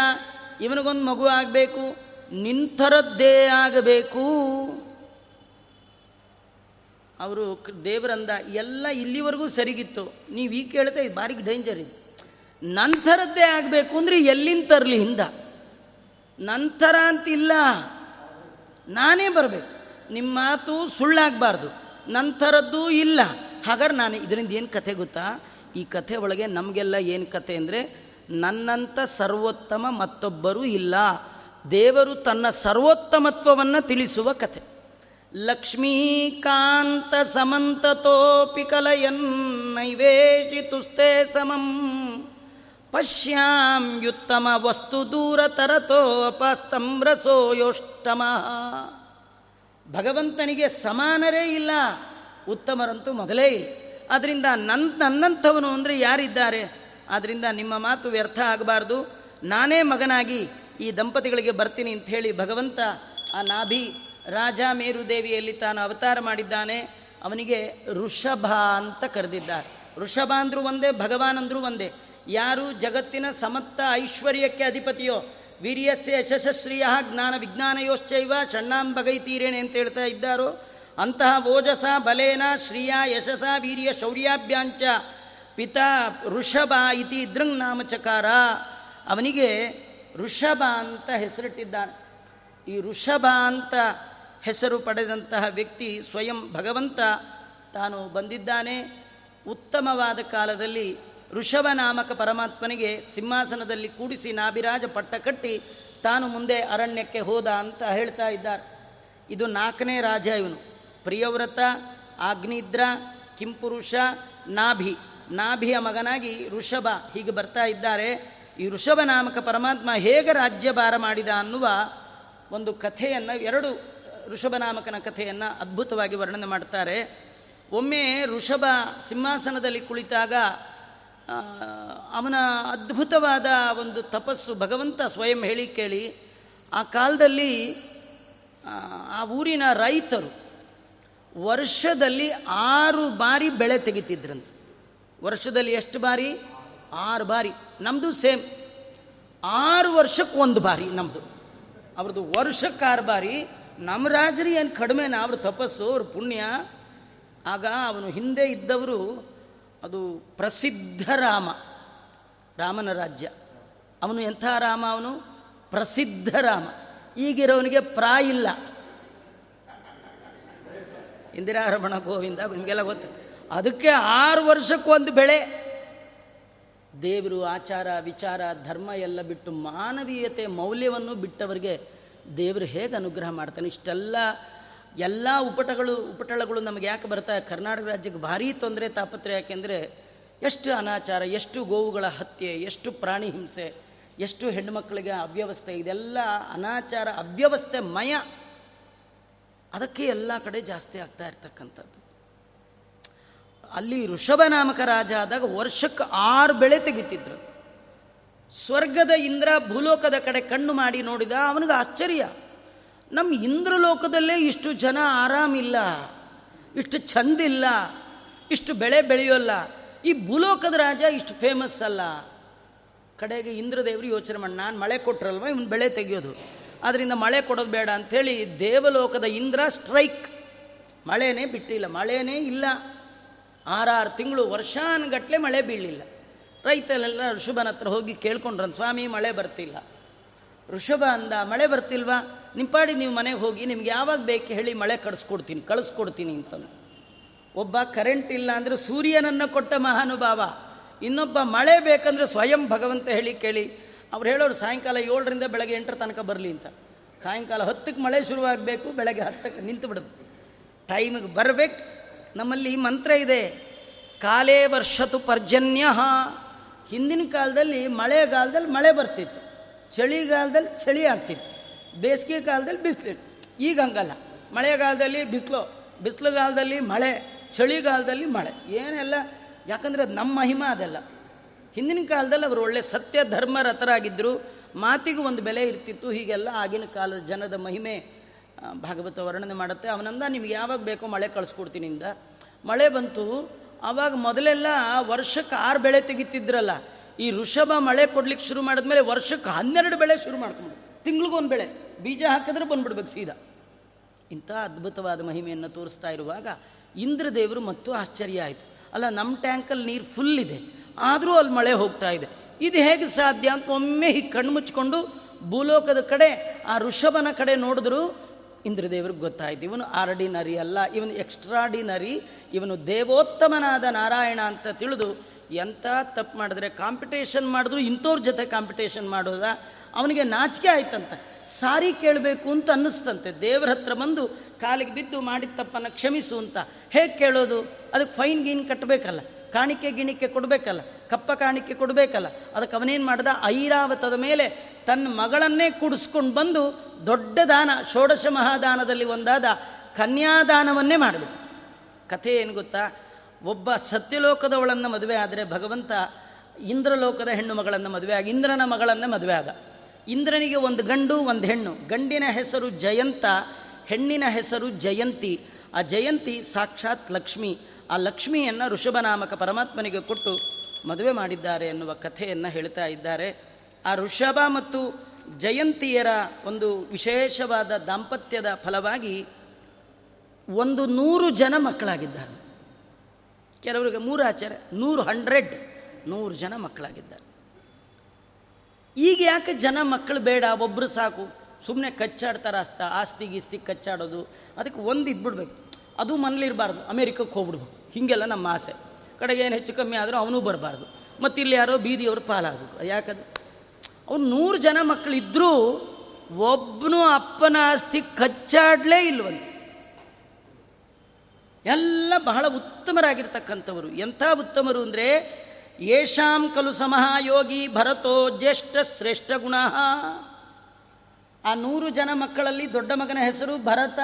ಇವನಿಗೊಂದು ಮಗು ಆಗಬೇಕು ನಿಂಥರದ್ದೇ ಆಗಬೇಕು. ಅವರು ದೇವರಂದ ಎಲ್ಲ ಇಲ್ಲಿವರೆಗೂ ಸರಿಗಿತ್ತು. ನೀವು ಈಗ ಕೇಳ್ತಾ ಇದು ಬಾರಿಗೆ ಡೇಂಜರ್ ಇದು. ನಂತರದ್ದೇ ಆಗಬೇಕು ಅಂದರೆ ಎಲ್ಲಿಂದ ತರಲಿ ಹಿಂದ? ನಂತರ ಅಂತಿಲ್ಲ. ನಾನೇ ಬರಬೇಕು. ನಿಮ್ಮ ಮಾತು ಸುಳ್ಳಾಗಬಾರ್ದು. ನಂತರದ್ದು ಇಲ್ಲ. ಹಾಗಾದ್ರೆ ನಾನು ಇದರಿಂದ ಏನು ಕಥೆ ಗೊತ್ತಾ? ಈ ಕಥೆ ಒಳಗೆ ನಮಗೆಲ್ಲ ಏನು ಕಥೆ ಅಂದರೆ ನನ್ನಂಥ ಸರ್ವೋತ್ತಮ ಮತ್ತೊಬ್ಬರೂ ಇಲ್ಲ. ದೇವರು ತನ್ನ ಸರ್ವೋತ್ತಮತ್ವವನ್ನು ತಿಳಿಸುವ ಕಥೆ. ಲಕ್ಷ್ಮೀಕಾಂತ ಸಮಂತತೋಪಿ ಕಲಯನ್ನೈವೇಶಿತುಸ್ತೆ ಸಮಂ. ಪಶ್ಯಾಮ್ಯುತ್ತಮ ಯೋಷ್ಟಮ ಭಗವಂತನಿಗೆ ಸಮಾನರೇ ಇಲ್ಲ, ಉತ್ತಮರಂತೂ ಮೊದಲೇ ಇಲ್ಲ. ಅದರಿಂದ ನನ್ನ ನನ್ನಂಥವನು ಅಂದರೆ ಯಾರಿದ್ದಾರೆ? ಆದ್ದರಿಂದ ನಿಮ್ಮ ಮಾತು ವ್ಯರ್ಥ ಆಗಬಾರ್ದು. ನಾನೇ ಮಗನಾಗಿ ಈ ದಂಪತಿಗಳಿಗೆ ಬರ್ತೀನಿ ಅಂತ ಹೇಳಿ ಭಗವಂತ ಆ ನಾಭಿ ರಾಜ ಮೇರುದೇವಿಯಲ್ಲಿ ತಾನು ಅವತಾರ ಮಾಡಿದ್ದಾನೆ. ಅವನಿಗೆ ಋಷಭ ಅಂತ ಕರೆದಿದ್ದಾರೆ. ಋಷಭ ಅಂದರೂ ಒಂದೇ, ಭಗವಾನ್ ಅಂದರೂ ಒಂದೇ. ಯಾರು ಜಗತ್ತಿನ ಸಮತ್ತ ಐಶ್ವರ್ಯಕ್ಕೆ ಅಧಿಪತಿಯೋ, ವೀರ್ಯಸ್ಯ ಯಶಸ್ಶ್ರಿಯ ಜ್ಞಾನ ವಿಜ್ಞಾನಯೋಶ್ಚೈವ ಷಣ್ಣಾಂ ಬಗೈತೀರೇಣೆ ಅಂತ ಹೇಳ್ತಾ ಇದ್ದಾರೋ, ಅಂತಹ ಓಜಸ, ಬಲೇನ, ಶ್ರೀಯ, ಯಶಸ, ವೀರ್ಯ, ಶೌರ್ಯಾಭ್ಯಾಂಚ, ಪಿತಾ ಋಷಭ ಇತಿ ದೃಂಗ್ ನಾಮಚಕಾರ ಅವನಿಗೆ ಋಷಭ ಅಂತ ಹೆಸರಿಟ್ಟಿದ್ದಾನೆ. ಈ ಋಷಭ ಅಂತ ಹೆಸರು ಪಡೆದಂತಹ ವ್ಯಕ್ತಿ ಸ್ವಯಂ ಭಗವಂತ ತಾನು ಬಂದಿದ್ದಾನೆ. ಉತ್ತಮವಾದ ಕಾಲದಲ್ಲಿ ಋಷಭ ನಾಮಕ ಪರಮಾತ್ಮನಿಗೆ ಸಿಂಹಾಸನದಲ್ಲಿ ಕೂಡಿಸಿ ನಾಭಿರಾಜ ಪಟ್ಟ ಕಟ್ಟಿ ತಾನು ಮುಂದೆ ಅರಣ್ಯಕ್ಕೆ ಹೋದ ಅಂತ ಹೇಳ್ತಾ ಇದ್ದಾರೆ. ಇದು ನಾಲ್ಕನೇ ರಾಜ ಇವನು. ಪ್ರಿಯವ್ರತ ಆಗ್ನಿದ್ರ ಕಿಂಪುರುಷ, ನಾಭಿ. ನಾಭಿಯ ಮಗನಾಗಿ ಋಷಭ ಹೀಗೆ ಬರ್ತಾ ಇದ್ದಾರೆ. ಈ ಋಷಭ ನಾಮಕ ಪರಮಾತ್ಮ ಹೇಗೆ ರಾಜ್ಯಭಾರ ಮಾಡಿದ ಅನ್ನುವ ಒಂದು ಕಥೆಯನ್ನು ಎರಡು ಋಷಭನಾಮಕನ ಕಥೆಯನ್ನು ಅದ್ಭುತವಾಗಿ ವರ್ಣನೆ ಮಾಡ್ತಾರೆ. ಒಮ್ಮೆ ಋಷಭ ಸಿಂಹಾಸನದಲ್ಲಿ ಕುಳಿತಾಗ ಅವನ ಅದ್ಭುತವಾದ ಒಂದು ತಪಸ್ಸು ಭಗವಂತ ಸ್ವಯಂ ಹೇಳಿ ಕೇಳಿ, ಆ ಕಾಲದಲ್ಲಿ, ಆ ಊರಿನ ರೈತರು ವರ್ಷದಲ್ಲಿ ಆರು ಬಾರಿ ಬೆಳೆ ತೆಗಿತಿದ್ರಂತೆ. ವರ್ಷದಲ್ಲಿ ಎಷ್ಟು ಬಾರಿ? ಆರು ಬಾರಿ. ನಮ್ಮದು ಸೇಮ್. ಆರು ವರ್ಷಕ್ಕೆ ಒಂದು ಬಾರಿ ನಮ್ಮದು ಅವ್ರದ್ದು ವರ್ಷಕ್ಕೆ ಆರು ಬಾರಿ ನಮ್ಮ ರಾಜರು ಏನು ಕಡಿಮೆನ ಅವ್ರ ತಪಸ್ಸು, ಅವ್ರ ಪುಣ್ಯ. ಆಗ ಅವನು ಹಿಂದೆ ಇದ್ದವರು ಅದು ಪ್ರಸಿದ್ಧ ರಾಮ, ರಾಮನ ರಾಜ್ಯ. ಅವನು ಎಂಥ ರಾಮ ಅವನು? ಪ್ರಸಿದ್ಧ ರಾಮ. ಈಗಿರೋವನಿಗೆ ಪ್ರಾ ಇಲ್ಲ. ಇಂದಿರಾರಮಣ ಗೋವಿಂದ, ನಿಮಗೆಲ್ಲ ಗೊತ್ತು. ಅದಕ್ಕೆ ಆರು ವರ್ಷಕ್ಕೊಂದು ಬೆಳೆ. ದೇವರು ಆಚಾರ ವಿಚಾರ ಧರ್ಮ ಎಲ್ಲ ಬಿಟ್ಟು ಮಾನವೀಯತೆ ಮೌಲ್ಯವನ್ನು ಬಿಟ್ಟವರಿಗೆ ದೇವರು ಹೇಗೆ ಅನುಗ್ರಹ ಮಾಡ್ತಾನೆ, ಇಷ್ಟೆಲ್ಲ ಎಲ್ಲ ಉಪಟಗಳು, ಉಪಟಳಗಳು ನಮಗೆ ಯಾಕೆ ಬರ್ತಾ, ಕರ್ನಾಟಕ ರಾಜ್ಯಕ್ಕೆ ಭಾರೀ ತೊಂದರೆ, ತಾಪತ್ರೆ ಯಾಕೆಂದರೆ ಎಷ್ಟು ಅನಾಚಾರ, ಎಷ್ಟು ಗೋವುಗಳ ಹತ್ಯೆ, ಎಷ್ಟು ಪ್ರಾಣಿ ಹಿಂಸೆ, ಎಷ್ಟು ಹೆಣ್ಣುಮಕ್ಕಳಿಗೆ ಅವ್ಯವಸ್ಥೆ, ಇದೆಲ್ಲ ಅನಾಚಾರ, ಅವ್ಯವಸ್ಥೆ ಮಯ. ಅದಕ್ಕೆ ಎಲ್ಲ ಕಡೆ ಜಾಸ್ತಿ ಆಗ್ತಾ ಇರ್ತಕ್ಕಂಥದ್ದು. ಅಲ್ಲಿ ಋಷಭ ನಾಮಕ ರಾಜ ಆದಾಗ ವರ್ಷಕ್ಕೆ ಆರು ಬೆಳೆ ತೆಗಿತಿದ್ರು. ಸ್ವರ್ಗದ ಇಂದ್ರ ಭೂಲೋಕದ ಕಡೆ ಕಣ್ಣು ಮಾಡಿ ನೋಡಿದ ಅವನಿಗೆ ಆಶ್ಚರ್ಯ. ನಮ್ಮ ಇಂದ್ರಲೋಕದಲ್ಲೇ ಇಷ್ಟು ಜನ ಆರಾಮಿಲ್ಲ, ಇಷ್ಟು ಚಂದಿಲ್ಲ ಇಷ್ಟು ಬೆಳೆ ಬೆಳೆಯೋಲ್ಲ, ಈ ಭೂಲೋಕದ ರಾಜ ಇಷ್ಟು ಫೇಮಸ್ ಅಲ್ಲ. ಕಡೆಗೆ ಇಂದ್ರದೇವರು ಯೋಚನೆ ಮಾಡಿ, ನಾನು ಮಳೆ ಕೊಟ್ರಲ್ವ, ಇವನು ಬೆಳೆ ತೆಗೆಯೋದು. ಅದರಿಂದ ಮಳೆ ಕೊಡೋದು ಬೇಡ ಅಂಥೇಳಿ ದೇವಲೋಕದ ಇಂದ್ರ ಸ್ಟ್ರೈಕ್ ಮಳೆನೇ ಬಿಟ್ಟಿಲ್ಲ, ಮಳೆನೇ ಇಲ್ಲ. ಆರಾರು ತಿಂಗಳು ವರ್ಷಾನುಗಟ್ಟಲೆ ಮಳೆ ಬೀಳಲಿಲ್ಲ. ರೈತರೆಲ್ಲ ಋಷಭನ ಹತ್ರ ಹೋಗಿ ಕೇಳ್ಕೊಂಡ್ರನ್, ಸ್ವಾಮಿ, ಮಳೆ ಬರ್ತಿಲ್ಲ. ಋಷಭ ಅಂದ, ಮಳೆ ಬರ್ತಿಲ್ವಾ? ನಿಂಪಾಡಿ ನೀವು ಮನೆಗೆ ಹೋಗಿ, ನಿಮ್ಗೆ ಯಾವಾಗ ಬೇಕು ಹೇಳಿ ಮಳೆ ಕಳಿಸ್ಕೊಡ್ತೀನಿ ಕಳಿಸ್ಕೊಡ್ತೀನಿ ಅಂತನು. ಒಬ್ಬ ಕರೆಂಟ್ ಇಲ್ಲ ಅಂದರೆ ಸೂರ್ಯನನ್ನು ಕೊಟ್ಟ ಮಹಾನುಭಾವ. ಇನ್ನೊಬ್ಬ ಮಳೆ ಬೇಕಂದ್ರೆ ಸ್ವಯಂ ಭಗವಂತ ಹೇಳಿ ಕೇಳಿ. ಅವ್ರು ಹೇಳೋರು, ಸಾಯಂಕಾಲ ಏಳರಿಂದ ಬೆಳಗ್ಗೆ ಎಂಟರ ತನಕ ಬರಲಿ ಅಂತ. ಸಾಯಂಕಾಲ ಹತ್ತಕ್ಕೆ ಮಳೆ ಶುರುವಾಗಬೇಕು, ಬೆಳಗ್ಗೆ ಹತ್ತಕ್ಕೆ ನಿಂತು ಬಿಡೋದು. ಟೈಮಿಗೆ ಬರಬೇಕು. ನಮ್ಮಲ್ಲಿ ಮಂತ್ರ ಇದೆ. ಕಾಲೇ ವರ್ಷತು ಪರ್ಜನ್ಯ. ಹಿಂದಿನ ಕಾಲದಲ್ಲಿ ಮಳೆಗಾಲದಲ್ಲಿ ಮಳೆ ಬರ್ತಿತ್ತು. ಚಳಿಗಾಲದಲ್ಲಿ ಚಳಿ ಆಗ್ತಿತ್ತು. ಬೇಸಿಗೆ ಕಾಲದಲ್ಲಿ ಬಿಸಿಲು ಈಗ ಹಂಗಲ್ಲ. ಮಳೆಗಾಲದಲ್ಲಿ ಬಿಸಿಲು, ಬಿಸಿಲುಗಾಲದಲ್ಲಿ ಮಳೆ, ಚಳಿಗಾಲದಲ್ಲಿ ಮಳೆ. ಏನೆಲ್ಲ? ಯಾಕಂದರೆ ಅದು ನಮ್ಮ ಮಹಿಮ ಅದೆಲ್ಲ. ಹಿಂದಿನ ಕಾಲದಲ್ಲಿ ಅವರು ಒಳ್ಳೆ ಸತ್ಯ ಧರ್ಮ ರಥರಾಗಿದ್ದರು ಮಾತಿಗೂ ಒಂದು ಬೆಲೆ ಇರ್ತಿತ್ತು. ಹೀಗೆಲ್ಲ ಆಗಿನ ಕಾಲದ ಜನದ ಮಹಿಮೆ ಭಾಗವತ ವರ್ಣನೆ ಮಾಡುತ್ತೆ. ಅವನಂದ ನಿಮ್ಗೆ ಯಾವಾಗ ಬೇಕೋ ಮಳೆ ಕಳಿಸ್ಕೊಡ್ತೀನಿ ಇಂದ. ಮಳೆ ಬಂತು ಆವಾಗ ಮೊದಲೆಲ್ಲ ವರ್ಷಕ್ಕೆ ಆರು ಬೆಳೆ ತೆಗಿತಿದ್ರಲ್ಲ, ಈ ಋಷಭ ಮಳೆ ಕೊಡ್ಲಿಕ್ಕೆ ಶುರು ಮಾಡಿದ್ಮೇಲೆ ವರ್ಷಕ್ಕೆ ಹನ್ನೆರಡು ಬೆಳೆ ಶುರು ಮಾಡ್ಕೊಂಡು ತಿಂಗ್ಳಿಗೊಂದು ಬೆಳೆ, ಬೀಜ ಹಾಕಿದ್ರೆ ಬಂದ್ಬಿಡ್ಬೇಕು ಸೀದಾ. ಇಂಥ ಅದ್ಭುತವಾದ ಮಹಿಮೆಯನ್ನು ತೋರಿಸ್ತಾ ಇರುವಾಗ ಇಂದ್ರದೇವರು ಮತ್ತು ಆಶ್ಚರ್ಯ ಆಯಿತು. ಅಲ್ಲ, ನಮ್ಮ ಟ್ಯಾಂಕಲ್ಲಿ ನೀರು ಫುಲ್ ಇದೆ, ಆದರೂ ಅಲ್ಲಿ ಮಳೆ ಹೋಗ್ತಾ ಇದೆ. ಇದು ಹೇಗೆ ಸಾಧ್ಯ ಅಂತ ಒಮ್ಮೆ ಹೀಗೆ ಕಣ್ಣು ಮುಚ್ಕೊಂಡು ಭೂಲೋಕದ ಕಡೆ, ಆ ಋಷಭನ ಕಡೆ ನೋಡಿದ್ರು ಇಂದ್ರದೇವ್ರಿಗೆ ಗೊತ್ತಾಯ್ತು. ಇವನು ಆರ್ಡಿನರಿ ಅಲ್ಲ, ಇವನು ಎಕ್ಸ್ಟ್ರಾಡಿನರಿ ಇವನು ದೇವೋತ್ತಮನಾದ ನಾರಾಯಣ ಅಂತ ತಿಳಿದು ಎಂಥ ತಪ್ಪು ಮಾಡಿದ್ರೆ ಕಾಂಪಿಟೇಷನ್ ಮಾಡಿದ್ರು ಇಂಥವ್ರ ಜೊತೆ ಕಾಂಪಿಟೇಷನ್ ಮಾಡೋದ, ಅವನಿಗೆ ನಾಚಿಕೆ ಆಯ್ತಂತ. ಸಾರಿ ಕೇಳಬೇಕು ಅಂತ ಅನ್ನಿಸ್ತಂತೆ. ದೇವ್ರ ಹತ್ರ ಬಂದು ಕಾಲಿಗೆ ಬಿದ್ದು ಮಾಡಿದ ತಪ್ಪನ್ನು ಕ್ಷಮಿಸು ಅಂತ. ಹೇಗೆ ಕೇಳೋದು? ಅದಕ್ಕೆ ಫೈನ್ ಗೀನ್ ಕಟ್ಟಬೇಕಲ್ಲ. ಕಾಣಿಕೆ ಗಿಣಿಕೆ ಕೊಡಬೇಕಲ್ಲ, ಕಪ್ಪ ಕಾಣಿಕೆ ಕೊಡಬೇಕಲ್ಲ, ಅದಕ್ಕೆ ಅವನೇನು ಮಾಡ್ದ? ಐರಾವತದ ಮೇಲೆ ತನ್ನ ಮಗಳನ್ನೇ ಕೂಡಿಸ್ಕೊಂಡು ಬಂದು ದೊಡ್ಡ ದಾನ, ಷೋಡಶ ಮಹಾದಾನದಲ್ಲಿ ಒಂದಾದ ಕನ್ಯಾದಾನವನ್ನೇ ಮಾಡಬೇಕು ಕಥೆ ಏನು ಗೊತ್ತಾ? ಒಬ್ಬ ಸತ್ಯಲೋಕದವಳನ್ನು ಮದುವೆ ಆದರೆ ಭಗವಂತ ಇಂದ್ರಲೋಕದ ಹೆಣ್ಣು ಮಗಳನ್ನು ಮದುವೆ ಆಗಿ, ಇಂದ್ರನ ಮಗಳನ್ನು ಮದುವೆ ಆದ. ಇಂದ್ರನಿಗೆ ಒಂದು ಗಂಡು, ಒಂದು ಹೆಣ್ಣು. ಗಂಡಿನ ಹೆಸರು ಜಯಂತ, ಹೆಣ್ಣಿನ ಹೆಸರು ಜಯಂತಿ. ಆ ಜಯಂತಿ ಸಾಕ್ಷಾತ್ ಲಕ್ಷ್ಮಿ. ಆ ಲಕ್ಷ್ಮಿಯನ್ನು ಋಷಭನಾಮಕ ಪರಮಾತ್ಮನಿಗೆ ಕೊಟ್ಟು ಮದುವೆ ಮಾಡಿದ್ದಾರೆ ಎನ್ನುವ ಕಥೆಯನ್ನು ಹೇಳ್ತಾ ಇದ್ದಾರೆ. ಆ ಋಷಭ ಮತ್ತು ಜಯಂತಿಯರ ಒಂದು ವಿಶೇಷವಾದ ದಾಂಪತ್ಯದ ಫಲವಾಗಿ ಒಂದು ನೂರು ಜನ ಮಕ್ಕಳಾಗಿದ್ದಾರೆ. ಕೆಲವರಿಗೆ ಮೂರು ಆಚಾರ, ನೂರು ಹಂಡ್ರೆಡ್ ನೂರು ಜನ ಮಕ್ಕಳಾಗಿದ್ದಾರೆ. ಈಗ ಯಾಕೆ ಜನ ಮಕ್ಕಳು ಬೇಡ ಒಬ್ಬರು ಸಾಕು? ಸುಮ್ಮನೆ ಕಚ್ಚಾಡ್ತಾರೆ ಅಸ್ತ, ಆಸ್ತಿ ಗೀಸ್ತಿ ಕಚ್ಚಾಡೋದು, ಅದಕ್ಕೆ ಒಂದು ಇದ್ಬಿಡ್ಬೇಕು. ಅದು ಮನೇಲಿರಬಾರ್ದು, ಅಮೇರಿಕಕ್ಕೆ ಹೋಗ್ಬಿಡ್ಬೇಕು. ಹೀಗೆಲ್ಲ ನಮ್ಮ ಆಸೆ. ಕಡೆಗೆ ಏನು ಹೆಚ್ಚು ಕಮ್ಮಿ ಆದರೂ ಅವನು ಬರಬಾರ್ದು. ಮತ್ತು ಇಲ್ಲಿ ಯಾರೋ ಬೀದಿಯವರು ಪಾಲಾಗಬೇಕು ಯಾಕದು ಅವ್ನು ನೂರು ಜನ ಮಕ್ಕಳಿದ್ದರೂ ಒಬ್ಬನು ಅಪ್ಪನ ಆಸ್ತಿ ಕಚ್ಚಾಡಲೇ ಇಲ್ವಂತೆ. ಎಲ್ಲ ಬಹಳ ಉತ್ತಮರಾಗಿರ್ತಕ್ಕಂಥವರು. ಎಂಥ ಉತ್ತಮರು ಅಂದರೆ ಯೇಷಾಂ ಕಲು ಸಮಹಾಯೋಗಿ ಭರತೋ ಜ್ಯೇಷ್ಠ ಶ್ರೇಷ್ಠ ಗುಣ. ಆ ನೂರು ಜನ ಮಕ್ಕಳಲ್ಲಿ ದೊಡ್ಡ ಮಗನ ಹೆಸರು ಭರತ.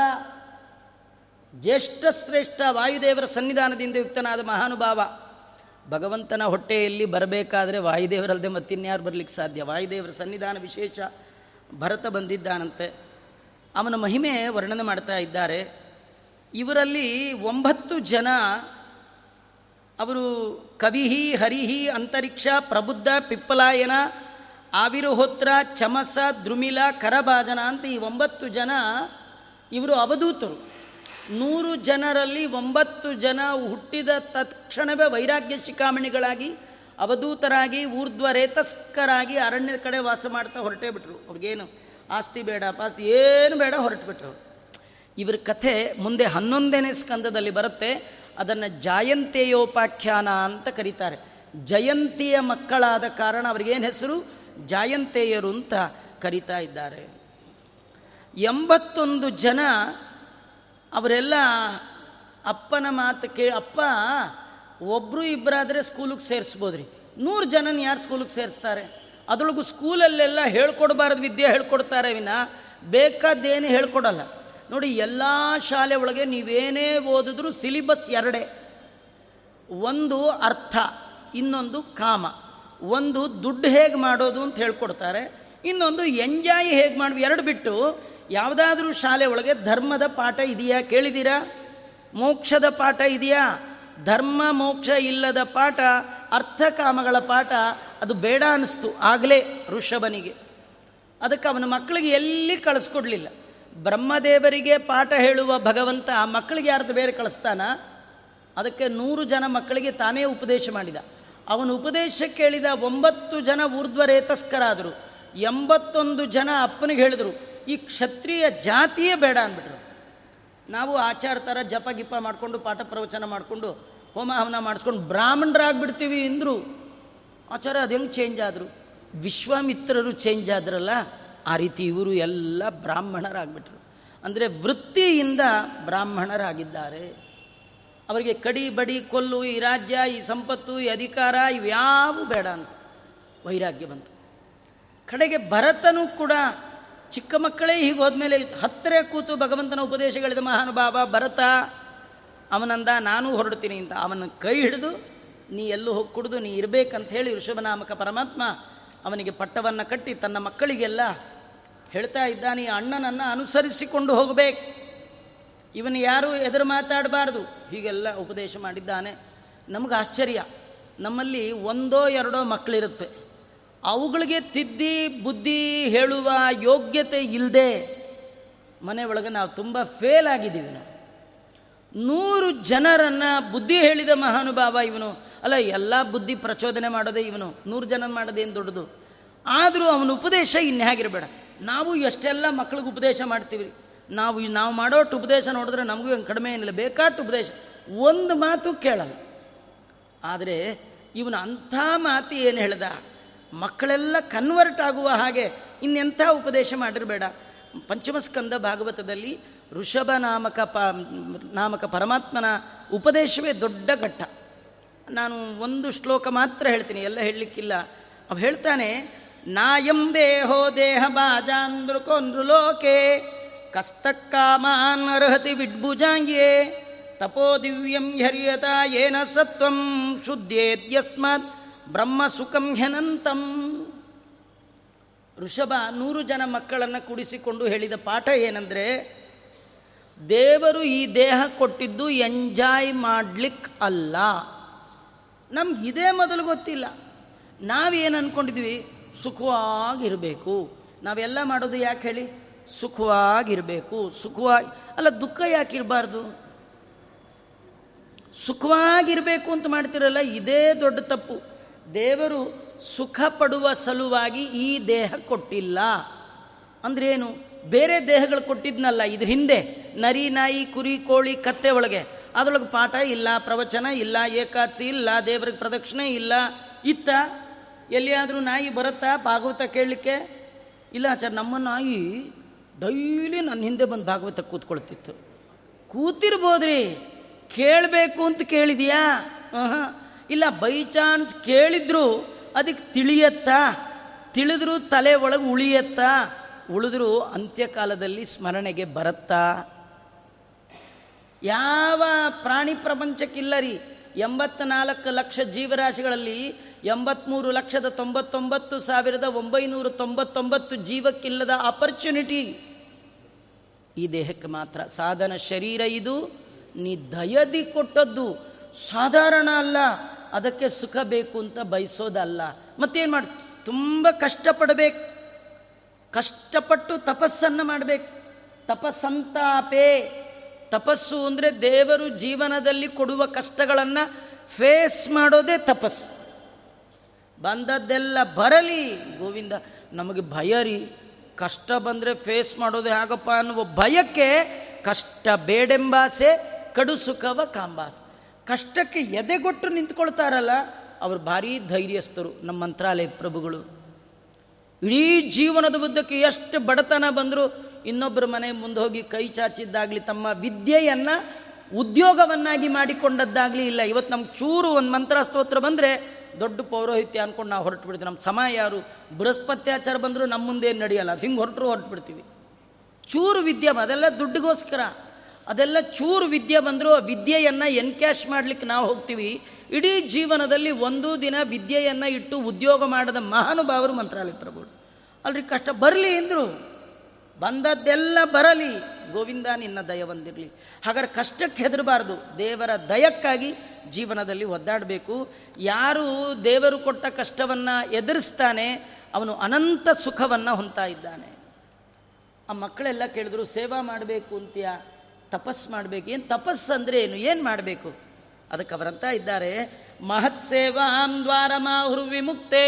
ಜ್ಯೇಷ್ಠ ಶ್ರೇಷ್ಠ ವಾಯುದೇವರ ಸನ್ನಿಧಾನದಿಂದ ಯುಕ್ತನಾದ ಮಹಾನುಭಾವ. ಭಗವಂತನ ಹೊಟ್ಟೆಯಲ್ಲಿ ಬರಬೇಕಾದ್ರೆ ವಾಯುದೇವರಲ್ಲದೆ ಮತ್ತಿನ್ಯಾರು ಬರಲಿಕ್ಕೆ ಸಾಧ್ಯ? ವಾಯುದೇವರ ಸನ್ನಿಧಾನ ವಿಶೇಷ ಭರತ ಬಂದಿದ್ದಾನಂತೆ. ಅವನ ಮಹಿಮೆ ವರ್ಣನೆ ಮಾಡ್ತಾ ಇದ್ದಾರೆ. ಇವರಲ್ಲಿ ಒಂಬತ್ತು ಜನ ಅವರು ಕವಿಹಿ, ಹರಿಹಿ, ಅಂತರಿಕ್ಷ, ಪ್ರಬುದ್ಧ, ಪಿಪ್ಪಲಾಯನ, ಆವಿರುಹೋತ್ರ, ಚಮಸ ದ್ರುಮಿಲ ಕರಭಾಜನ ಅಂತ ಈ ಒಂಬತ್ತು ಜನ ಇವರು ಅವಧೂತರು. ನೂರು ಜನರಲ್ಲಿ ಒಂಬತ್ತು ಜನ ಹುಟ್ಟಿದ ತತ್ಕ್ಷಣವೇ ವೈರಾಗ್ಯ ಶಿಖಾಮಣಿಗಳಾಗಿ, ಅವಧೂತರಾಗಿ ಊರ್ಧ್ವ ರೇತಸ್ಕರಾಗಿ ಅರಣ್ಯದ ಕಡೆ ವಾಸ ಮಾಡ್ತಾ ಹೊರಟೇ ಬಿಟ್ರು. ಅವ್ರಿಗೇನು ಆಸ್ತಿ ಬೇಡ ಪಾಸ್ತಿ ಏನು ಬೇಡ ಹೊರಟು ಬಿಟ್ರು ಇವ್ರ ಕಥೆ ಮುಂದೆ ಹನ್ನೊಂದನೇ ಸ್ಕಂದದಲ್ಲಿ ಬರುತ್ತೆ. ಅದನ್ನು ಜಾಯಂತೇಯೋಪಾಖ್ಯಾನ ಅಂತ ಕರೀತಾರೆ. ಜಯಂತಿಯ ಮಕ್ಕಳಾದ ಕಾರಣ ಅವ್ರಿಗೇನು ಹೆಸರು? ಜಾಯಂತೆಯರು ಅಂತ ಕರೀತಾ ಇದ್ದಾರೆ. ಎಂಬತ್ತೊಂದು ಜನ ಅವರೆಲ್ಲ ಅಪ್ಪನ ಮಾತು ಕೇ ಅಪ್ಪ ಒಬ್ಬರು ಇಬ್ಬರಾದರೆ ಸ್ಕೂಲಿಗೆ ಸೇರಿಸ್ಬೋದ್ರಿ. ನೂರು ಜನನ ಯಾರು ಸ್ಕೂಲಿಗೆ ಸೇರಿಸ್ತಾರೆ? ಅದರೊಳಗೂ ಸ್ಕೂಲಲ್ಲೆಲ್ಲ ಹೇಳ್ಕೊಡ್ಬಾರ್ದು ವಿದ್ಯೆ ಹೇಳ್ಕೊಡ್ತಾರೆ ವಿನ ಬೇಕಾದ್ದೇನು ಹೇಳ್ಕೊಡಲ್ಲ. ನೋಡಿ, ಎಲ್ಲ ಶಾಲೆ ಒಳಗೆ ನೀವೇನೇ ಓದಿದ್ರು ಸಿಲಿಬಸ್ ಎರಡೇ. ಒಂದು ಅರ್ಥ, ಇನ್ನೊಂದು ಕಾಮ. ಒಂದು ದುಡ್ಡು ಹೇಗೆ ಮಾಡೋದು ಅಂತ ಹೇಳ್ಕೊಡ್ತಾರೆ. ಇನ್ನೊಂದು ಎಂಜಾಯ್ ಹೇಗೆ ಮಾಡಿ ಎರಡು ಬಿಟ್ಟು ಯಾವುದಾದ್ರೂ ಶಾಲೆ ಒಳಗೆ ಧರ್ಮದ ಪಾಠ ಇದೆಯಾ ಕೇಳಿದ್ದೀರಾ? ಮೋಕ್ಷದ ಪಾಠ ಇದೆಯಾ? ಧರ್ಮ, ಮೋಕ್ಷ ಇಲ್ಲದ ಪಾಠ ಅರ್ಥಕಾಮಗಳ ಪಾಠ, ಅದು ಬೇಡ ಅನ್ನಿಸ್ತು ಆಗಲೇ ಋಷಭನಿಗೆ. ಅದಕ್ಕೆ ಅವನ ಮಕ್ಕಳಿಗೆ ಎಲ್ಲಿ ಕಳಿಸ್ಕೊಡ್ಲಿಲ್ಲ. ಬ್ರಹ್ಮದೇವರಿಗೆ ಪಾಠ ಹೇಳುವ ಭಗವಂತ ಮಕ್ಕಳಿಗೆ ಯಾರ್ದು ಬೇರೆ ಕಳಿಸ್ತಾನ? ಅದಕ್ಕೆ ನೂರು ಜನ ಮಕ್ಕಳಿಗೆ ತಾನೇ ಉಪದೇಶ ಮಾಡಿದ. ಅವನ ಉಪದೇಶ ಕೇಳಿದ ಒಂಬತ್ತು ಜನ ಊರ್ಧ್ವರೇತಸ್ಕರಾದರು. ಎಂಬತ್ತೊಂದು ಜನ ಅಪ್ಪನಿಗೆ ಹೇಳಿದರು. ಈ ಕ್ಷತ್ರಿಯ ಜಾತಿಯೇ ಬೇಡ ಅಂದ್ಬಿಟ್ರು. ನಾವು ಆಚಾರ ಥರ ಜಪ ಗಿಪ ಮಾಡಿಕೊಂಡು ಪಾಠ ಪ್ರವಚನ ಮಾಡಿಕೊಂಡು ಹೋಮ ಹವನ ಮಾಡಿಸ್ಕೊಂಡು ಬ್ರಾಹ್ಮಣರಾಗ್ಬಿಡ್ತೀವಿ ಅಂದರು. ಆಚಾರ ಅದು ಹೆಂಗೆ ಚೇಂಜ್ ಆದರು? ವಿಶ್ವಾಮಿತ್ರರು ಚೇಂಜ್ ಆದ್ರಲ್ಲ, ಆ ರೀತಿ ಇವರು ಎಲ್ಲ ಬ್ರಾಹ್ಮಣರಾಗ್ಬಿಟ್ರು. ಅಂದರೆ ವೃತ್ತಿಯಿಂದ ಬ್ರಾಹ್ಮಣರಾಗಿದ್ದಾರೆ. ಅವರಿಗೆ ಕಡಿ ಬಡಿ ಕೊಲ್ಲು, ಈ ರಾಜ್ಯ, ಈ ಸಂಪತ್ತು, ಈ ಅಧಿಕಾರ ಇವ್ಯಾವು ಬೇಡ ಅನಿಸ್ತು. ವೈರಾಗ್ಯ ಬಂತು. ಕಡೆಗೆ ಭರತನೂ ಕೂಡ ಚಿಕ್ಕ ಮಕ್ಕಳೇ ಹೀಗೆ ಹೋದ್ಮೇಲೆ ಹತ್ತಿರ ಕೂತು ಭಗವಂತನ ಉಪದೇಶಗಳಿದ ಮಹಾನುಭಾವ, ಭರತ, ಅವನಂದ ನಾನು ಹೊರಡ್ತೀನಿ ಅಂತ. ಅವನ ಕೈ ಹಿಡಿದು, ನೀ ಎಲ್ಲೂ ಹೋಗಿ ಕುಡಿದು, ನೀ ಇರಬೇಕಂತ ಹೇಳಿ ಋಷಭನಾಮಕ ಪರಮಾತ್ಮ ಅವನಿಗೆ ಪಟ್ಟವನ್ನು ಕಟ್ಟಿ ತನ್ನ ಮಕ್ಕಳಿಗೆಲ್ಲ ಹೇಳ್ತಾ ಇದ್ದಾನೆ ಅಣ್ಣನನ್ನು ಅನುಸರಿಸಿಕೊಂಡು ಹೋಗಬೇಕು. ಇವನು ಯಾರು ಎದುರು ಮಾತಾಡಬಾರ್ದು. ಹೀಗೆಲ್ಲ ಉಪದೇಶ ಮಾಡಿದ್ದಾನೆ. ನಮಗೆ ಆಶ್ಚರ್ಯ. ನಮ್ಮಲ್ಲಿ ಒಂದೋ ಎರಡೋ ಮಕ್ಕಳಿರುತ್ತೆ ಅವುಗಳಿಗೆ ತಿದ್ದಿ ಬುದ್ಧಿ ಹೇಳುವ ಯೋಗ್ಯತೆ ಇಲ್ಲದೆ ಮನೆ ಒಳಗೆ ನಾವು ತುಂಬ ಫೇಲ್ ಆಗಿದ್ದೀವಿ ನಾವು. ನೂರು ಜನರನ್ನು ಬುದ್ಧಿ ಹೇಳಿದ ಮಹಾನುಭಾವ ಇವನು. ಅಲ್ಲ, ಎಲ್ಲ ಬುದ್ಧಿ ಪ್ರಚೋದನೆ ಮಾಡೋದೇ ಇವನು. ನೂರು ಜನ ಮಾಡೋದೇನು ದೊಡ್ಡದು? ಆದರೂ ಅವನ ಉಪದೇಶ ಇನ್ಯಾಗಿರಬೇಡ ನಾವು ಎಷ್ಟೆಲ್ಲ ಮಕ್ಳಿಗೆ ಉಪದೇಶ ಮಾಡ್ತೀವಿ ನಾವು ನಾವು ಮಾಡೋಷ್ಟು ಉಪದೇಶ ನೋಡಿದ್ರೆ ನಮಗೂ ಹೆಂಗೆ ಕಡಿಮೆ ಏನಿಲ್ಲ ಬೇಕಾಟ್ಟು ಉಪದೇಶ. ಒಂದು ಮಾತು ಕೇಳಲ್ಲ. ಆದರೆ ಇವನು ಅಂಥ ಮಾತು ಏನು ಹೇಳ್ದ? ಮಕ್ಕಳೆಲ್ಲ ಕನ್ವರ್ಟ್ ಆಗುವ ಹಾಗೆ ಇನ್ನೆಂಥ ಉಪದೇಶ ಮಾಡಿರಬೇಡ. ಪಂಚಮಸ್ಕಂದ ಭಾಗವತದಲ್ಲಿ ಋಷಭ ನಾಮಕ ಪ, ನಾಮಕ ಪರಮಾತ್ಮನ ಉಪದೇಶವೇ ದೊಡ್ಡ ಘಟ್ಟ. ನಾನು ಒಂದು ಶ್ಲೋಕ ಮಾತ್ರ ಹೇಳ್ತೀನಿ, ಎಲ್ಲ ಹೇಳಲಿಕ್ಕಿಲ್ಲ. ಅವ ಹೇಳ್ತಾನೆ ನಾಯಂ ದೇಹೋ ದೇಹ ಬಾಜಾಂಧ್ರುಕೊಂದ್ರು ಲೋಕೆ ಕಸ್ತಕ್ಕಾಮಾನ್ ಅರ್ಹತಿ ವಿಡ್ಭುಜಾಂಗ್ಯೇ, ತಪೋ ದಿವ್ಯಂ ಹರಿಯತ ಏನ ಸತ್ವಂ ಶುದ್ಧೇದ್ಯಸ್ಮಾತ್ ಬ್ರಹ್ಮ ಸುಖಂ ಹೆನಂತಂ ಋಷಭ ನೂರು ಜನ ಮಕ್ಕಳನ್ನು ಕುಡಿಸಿಕೊಂಡು ಹೇಳಿದ ಪಾಠ ಏನಂದರೆ, ದೇವರು ಈ ದೇಹ ಕೊಟ್ಟಿದ್ದು ಎಂಜಾಯ್ ಮಾಡ್ಲಿಕ್ಕೆ ಅಲ್ಲ. ನಮ್ಗೆ ಇದೇ ಮೊದಲು ಗೊತ್ತಿಲ್ಲ. ನಾವೇನು ಅಂದ್ಕೊಂಡಿದ್ವಿ ಸುಖವಾಗಿರಬೇಕು. ನಾವೆಲ್ಲ ಮಾಡೋದು ಯಾಕೆ ಹೇಳಿ? ಸುಖವಾಗಿರಬೇಕು. ಸುಖವಾಗಿ ಅಲ್ಲ, ದುಃಖ ಯಾಕೆ ಇರಬಾರ್ದು ಸುಖವಾಗಿರಬೇಕು ಅಂತ ಮಾಡ್ತಿರಲ್ಲ, ಇದೇ ದೊಡ್ಡ ತಪ್ಪು. ದೇವರು ಸುಖ ಪಡುವ ಸಲುವಾಗಿ ಈ ದೇಹ ಕೊಟ್ಟಿಲ್ಲ. ಅಂದ್ರೆ ಏನು ಬೇರೆ ದೇಹಗಳು ಕೊಟ್ಟಿದ್ನಲ್ಲ, ಇದ್ರ ಹಿಂದೆ ನರಿ, ನಾಯಿ, ಕುರಿ, ಕೋಳಿ, ಕತ್ತೆ ಒಳಗೆ. ಅದರೊಳಗೆ ಪಾಠ ಇಲ್ಲ, ಪ್ರವಚನ ಇಲ್ಲ, ಏಕಾದಶಿ ಇಲ್ಲ, ದೇವರಿಗೆ ಪ್ರದಕ್ಷಿಣೆ ಇಲ್ಲ. ಇತ್ತ ಎಲ್ಲಿಯಾದರೂ ನಾಯಿ ಬರುತ್ತಾ? ಭಾಗವತ ಕೇಳಲಿಕ್ಕೆ? ಇಲ್ಲ ಆಚಾರ ನಮ್ಮ ನಾಯಿ ಡೈಲಿ ನನ್ನ ಹಿಂದೆ ಬಂದು ಭಾಗವತ ಕೂತ್ಕೊಳ್ತಿತ್ತು. ಕೂತಿರ್ಬೋದ್ರಿ. ಕೇಳಬೇಕು ಅಂತ ಕೇಳಿದೆಯಾ? ಆಹಾ. ಇಲ್ಲ ಬೈ ಚಾನ್ಸ್ ಕೇಳಿದ್ರು ಅದಕ್ಕೆ ತಿಳಿಯತ್ತಾ. ತಿಳಿದ್ರು ತಲೆ ಒಳಗೆ ಉಳಿಯತ್ತಾ. ಉಳಿದ್ರು ಅಂತ್ಯಕಾಲದಲ್ಲಿ ಸ್ಮರಣೆಗೆ ಬರತ್ತಾ. ಯಾವ ಪ್ರಾಣಿ ಪ್ರಪಂಚಕ್ಕಿಲ್ಲ ರೀ ಎಂಬತ್ನಾಲ್ಕು ಲಕ್ಷ ಜೀವರಾಶಿಗಳಲ್ಲಿ ಎಂಬತ್ಮೂರು ಲಕ್ಷದ ತೊಂಬತ್ತೊಂಬತ್ತು ಸಾವಿರದ ಒಂಬೈನೂರ ತೊಂಬತ್ತೊಂಬತ್ತು ಜೀವಕ್ಕಿಲ್ಲದ ಅಪರ್ಚುನಿಟಿ ಈ ದೇಹಕ್ಕೆ ಮಾತ್ರ ಸಾಧನ ಶರೀರ ಇದು. ನೀ ದಯದಿ ಕೊಟ್ಟದ್ದು. ಸಾಧಾರಣ ಅಲ್ಲ. ಅದಕ್ಕೆ ಸುಖ ಬೇಕು ಅಂತ ಬಯಸೋದಲ್ಲ. ಮತ್ತೇನು ಮಾಡಿ, ತುಂಬ ಕಷ್ಟಪಡಬೇಕು. ಕಷ್ಟಪಟ್ಟು ತಪಸ್ಸನ್ನು ಮಾಡಬೇಕು. ತಪಸ್ಸಂತಾಪೇ. ತಪಸ್ಸು ಅಂದರೆ ದೇವರು ಜೀವನದಲ್ಲಿ ಕೊಡುವ ಕಷ್ಟಗಳನ್ನು ಫೇಸ್ ಮಾಡೋದೇ ತಪಸ್ಸು. ಬಂದದ್ದೆಲ್ಲ ಬರಲಿ. ಗೋವಿಂದ, ನಮಗೆ ಭಯ ರೀ. ಕಷ್ಟ ಬಂದರೆ ಫೇಸ್ ಮಾಡೋದು ಹೇಗಪ್ಪ ಅನ್ನುವ ಭಯಕ್ಕೆ ಕಷ್ಟ ಬೇಡೆಂಬಾಸೆ, ಕಡು ಸುಖವ ಕಾಂಬಾಸೆ. ಕಷ್ಟಕ್ಕೆ ಎದೆಗೊಟ್ಟು ನಿಂತ್ಕೊಳ್ತಾರಲ್ಲ, ಅವರು ಭಾರೀ ಧೈರ್ಯಸ್ಥರು ನಮ್ಮ ಮಂತ್ರಾಲಯ ಪ್ರಭುಗಳು. ಇಡೀ ಜೀವನದ ಉದ್ದಕ್ಕೆ ಎಷ್ಟು ಬಡತನ ಬಂದರೂ ಇನ್ನೊಬ್ಬರ ಮನೆ ಮುಂದೆ ಹೋಗಿ ಕೈ ಚಾಚಿದ್ದಾಗಲಿ, ತಮ್ಮ ವಿದ್ಯೆಯನ್ನು ಉದ್ಯೋಗವನ್ನಾಗಿ ಮಾಡಿಕೊಂಡದ್ದಾಗಲಿ ಇಲ್ಲ. ಇವತ್ತು ನಮ್ಗೆ ಚೂರು ಒಂದು ಮಂತ್ರ ಸ್ತೋತ್ರ ಬಂದರೆ ದೊಡ್ಡ ಪೌರೋಹಿತ್ಯ ಅಂದ್ಕೊಂಡು ನಾವು ಹೊರಟು ಬಿಡ್ತೀವಿ ನಮ್ಮ ಸಮಯ ಯಾರು? ಬೃಹಸ್ಪತ್ಯಾಚಾರ ಬಂದರೂ ನಮ್ಮ ಮುಂದೆ ನಡೆಯಲ್ಲ? ಹಿಂಗೆ ಹೊರಟರು ಹೊರಟು ಬಿಡ್ತೀವಿ ಚೂರು ವಿದ್ಯೆ, ಅದೆಲ್ಲ ದುಡ್ಡಿಗೋಸ್ಕರ. ಅದೆಲ್ಲ ಚೂರು ವಿದ್ಯೆ ಬಂದರೂ, ಆ ವಿದ್ಯೆಯನ್ನು ಎನ್ಕ್ಯಾಶ್ ಮಾಡಲಿಕ್ಕೆ ನಾವು ಹೋಗ್ತೀವಿ. ಇಡೀ ಜೀವನದಲ್ಲಿ ಒಂದು ದಿನ ವಿದ್ಯೆಯನ್ನು ಇಟ್ಟು ಉದ್ಯೋಗ ಮಾಡದ ಮಹಾನುಭಾವರು ಮಂತ್ರಾಲಯ ಪ್ರಭುಗಳು. ಅಲ್ರಿ ಕಷ್ಟ, ಬರಲಿ ಅಂದರು. ಬಂದದ್ದೆಲ್ಲ ಬರಲಿ. ಗೋವಿಂದ, ನಿನ್ನ ದಯ ಬಂದಿರಲಿ. ಹಾಗಾದ್ರೆ ಕಷ್ಟಕ್ಕೆ ಹೆದರಬಾರ್ದು. ದೇವರ ದಯಕ್ಕಾಗಿ ಜೀವನದಲ್ಲಿ ಒದ್ದಾಡಬೇಕು. ಯಾರು ದೇವರು ಕೊಟ್ಟ ಕಷ್ಟವನ್ನು ಎದುರಿಸ್ತಾನೆ, ಅವನು ಅನಂತ ಸುಖವನ್ನು ಹೊಂತಾ ಇದ್ದಾನೆ. ಆ ಮಕ್ಕಳೆಲ್ಲ ಕೇಳಿದ್ರು, ಸೇವಾ ಮಾಡಬೇಕು ಅಂತ್ಯ? ತಪಸ್ ಮಾಡಬೇಕು. ಏನು ತಪಸ್ಸು ಅಂದರೆ ಏನು? ಏನು ಮಾಡಬೇಕು? ಅದಕ್ಕೆ ಅವರಂತ ಇದ್ದಾರೆ. ಮಹತ್ ಸೇವಾಂ ದ್ವಾರ ಮಾಹುರು ವಿಮುಕ್ತೇ.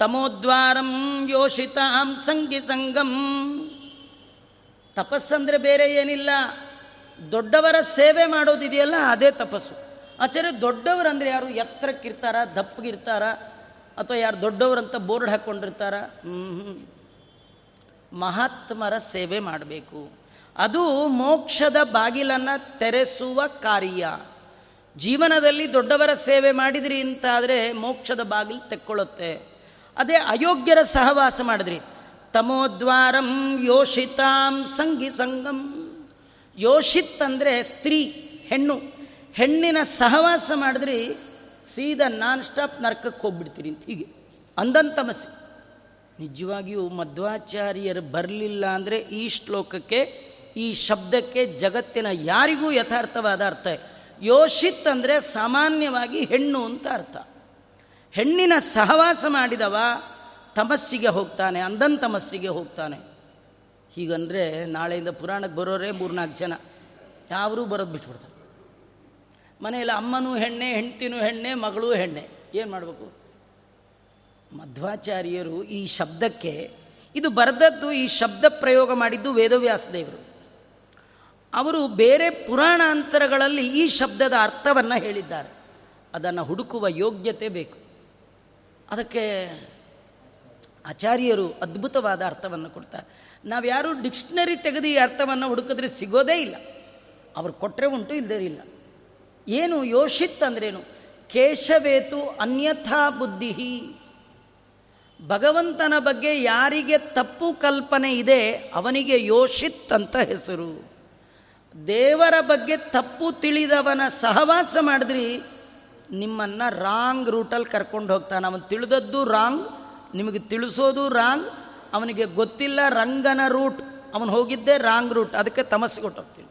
ತಮೋದ್ವಾರಂ ಯೋಷಿತಾಂ ಸಂಗಿ ಸಂಗಂ ತಪಸ್ಸಂದ್ರೆ ಬೇರೆ ಏನಿಲ್ಲ. ದೊಡ್ಡವರ ಸೇವೆ ಮಾಡೋದಿದೆಯಲ್ಲ, ಅದೇ ತಪಸ್ಸು. ಆಚಾರ್ಯ ಅಂದರೆ ಯಾರು? ಎತ್ತರಕ್ಕಿರ್ತಾರ? ದಪ್ಪಗಿರ್ತಾರ? ಅಥವಾ ಯಾರು ದೊಡ್ಡವರಂತ ಬೋರ್ಡ್ ಹಾಕ್ಕೊಂಡಿರ್ತಾರ ಮಹಾತ್ಮರ ಸೇವೆ ಮಾಡಬೇಕು. ಅದು ಮೋಕ್ಷದ ಬಾಗಿಲನ್ನು ತೆರೆಸುವ ಕಾರ್ಯ. ಜೀವನದಲ್ಲಿ ದೊಡ್ಡವರ ಸೇವೆ ಮಾಡಿದ್ರಿ ಅಂತಾದರೆ ಮೋಕ್ಷದ ಬಾಗಿಲು ತೆಕ್ಕೊಳ್ಳುತ್ತೆ. ಅದೇ ಅಯೋಗ್ಯರ ಸಹವಾಸ ಮಾಡಿದ್ರಿ. ತಮೋದ್ವಾರಂ ಯೋಷಿತಾಂ ಸಂಗಿ ಸಂಗಂ. ಯೋಷಿತ್ ಅಂದರೆ ಸ್ತ್ರೀ, ಹೆಣ್ಣು. ಹೆಣ್ಣಿನ ಸಹವಾಸ ಮಾಡಿದ್ರಿ, ಸೀದಾ ನಾನ್ ಸ್ಟಾಪ್ ನರ್ಕಕ್ಕೆ ಹೋಗ್ಬಿಡ್ತೀರಿ ಅಂತ ಹೀಗೆ. ಅಂದಂತಮಸಿ ನಿಜವಾಗಿಯೂ ಮಧ್ವಾಚಾರ್ಯರು ಬರಲಿಲ್ಲ ಅಂದರೆ ಈ ಶ್ಲೋಕಕ್ಕೆ ಈ ಶಬ್ದಕ್ಕೆ ಜಗತ್ತಿನ ಯಾರಿಗೂ ಯಥಾರ್ಥವಾದ ಅರ್ಥ. ಯೋಷಿತ್ ಅಂದರೆ ಸಾಮಾನ್ಯವಾಗಿ ಹೆಣ್ಣು ಅಂತ ಅರ್ಥ. ಹೆಣ್ಣಿನ ಸಹವಾಸ ಮಾಡಿದವ ತಮಸ್ಸಿಗೆ ಹೋಗ್ತಾನೆ ಅಂದನ್ ತಮಸ್ಸಿಗೆ ಹೋಗ್ತಾನೆ. ಹೀಗಂದರೆ ನಾಳೆಯಿಂದ ಪುರಾಣಕ್ಕೆ ಬರೋರೇ ಮೂರ್ನಾಲ್ಕು ಜನ. ಯಾರೂ ಬರೋದು ಬಿಟ್ಬಿಡ್ತಾರೆ. ಮನೆಯಲ್ಲಿ ಅಮ್ಮನೂ ಹೆಣ್ಣೆ, ಹೆಂಡ್ತಿನೂ ಹೆಣ್ಣೆ, ಮಗಳೂ ಹೆಣ್ಣೆ. ಏನು ಮಾಡಬೇಕು? ಮಧ್ವಾಚಾರ್ಯರು ಈ ಶಬ್ದಕ್ಕೆ, ಇದು ಬರೆದದ್ದು ಈ ಶಬ್ದ ಪ್ರಯೋಗ ಮಾಡಿದ್ದು ವೇದವ್ಯಾಸ ದೇವರು ಅವರು ಬೇರೆ ಪುರಾಣಾಂತರಗಳಲ್ಲಿ ಈ ಶಬ್ದದ ಅರ್ಥವನ್ನು ಹೇಳಿದ್ದಾರೆ. ಅದನ್ನು ಹುಡುಕುವ ಯೋಗ್ಯತೆ ಬೇಕು. ಅದಕ್ಕೆ ಆಚಾರ್ಯರು ಅದ್ಭುತವಾದ ಅರ್ಥವನ್ನು ಕೊಡ್ತಾರೆ. ನಾವು ಯಾರು ಡಿಕ್ಷನರಿ ತೆಗೆದು ಈ ಅರ್ಥವನ್ನು ಹುಡುಕಿದ್ರೆ ಸಿಗೋದೇ ಇಲ್ಲ. ಅವರು ಕೊಟ್ಟರೆ ಉಂಟು ಇಲ್ಲದೇ ಇಲ್ಲ. ಏನು ಯೋಷಿತ್ ಅಂದ್ರೇನು? ಕೇಶವೇತು ಅನ್ಯಥಾ ಬುದ್ಧಿ ಭಗವಂತನ ಬಗ್ಗೆ ಯಾರಿಗೆ ತಪ್ಪು ಕಲ್ಪನೆ ಇದೆ, ಅವನಿಗೆ ಯೋಷಿತ್ ಅಂತ ಹೆಸರು. ದೇವರ ಬಗ್ಗೆ ತಪ್ಪು ತಿಳಿದವನ ಸಹವಾಸ ಮಾಡಿದ್ರಿ, ನಿಮ್ಮನ್ನು ರಾಂಗ್ ರೂಟಲ್ಲಿ ಕರ್ಕೊಂಡು ಹೋಗ್ತಾನೆ. ಅವನು ತಿಳಿದದ್ದು ರಾಂಗ್ ನಿಮಗೆ ತಿಳಿಸೋದು ರಾಂಗ್ ಅವನಿಗೆ ಗೊತ್ತಿಲ್ಲ ರಂಗನ ರೂಟ್ ಅವನು ಹೋಗಿದ್ದೇ ರಾಂಗ್ ರೂಟ್ ಅದಕ್ಕೆ ತಮಸ್ಸೆ ಕೊಟ್ಟೋಗ್ತೀನಿ.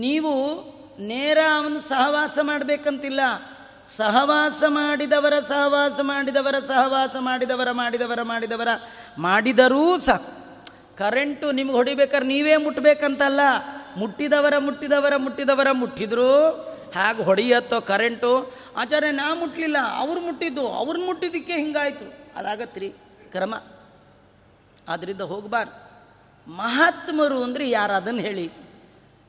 ನೀವು ನೇರ ಅವನು ಸಹವಾಸ ಮಾಡಬೇಕಂತಿಲ್ಲ. ಸಹವಾಸ ಮಾಡಿದವರ ಸಹವಾಸ ಮಾಡಿದವರ ಸಹವಾಸ ಮಾಡಿದವರ ಮಾಡಿದವರ ಮಾಡಿದವರ ಮಾಡಿದರೂ ಸಹ ಕರೆಂಟು ನಿಮ್ಗೆ ಹೊಡಿಬೇಕಾದ್ರೆ ನೀವೇ ಮುಟ್ಟಬೇಕಂತಲ್ಲ ಮುಟ್ಟಿದವರ ಮುಟ್ಟಿದವರ ಮುಟ್ಟಿದವರ ಮುಟ್ಟಿದ್ರು. ಹಾಗೆ ಹೊಡೆಯತ್ತೋ ಕರೆಂಟು ಆಚಾರ್ಯ, ನಾ ಮುಟ್ಟಲಿಲ್ಲ ಅವ್ರು ಮುಟ್ಟಿದ್ದು ಅವ್ರನ್ನ ಮುಟ್ಟಿದ್ದಕ್ಕೆ ಹಿಂಗಾಯ್ತು. ಅದಾಗತ್ರಿ, ಕ್ರಮ. ಆದ್ದರಿಂದ ಹೋಗಬಾರ್ದು ಮಹಾತ್ಮರು ಅಂದರೆ ಯಾರು ಅದನ್ನು ಹೇಳಿ?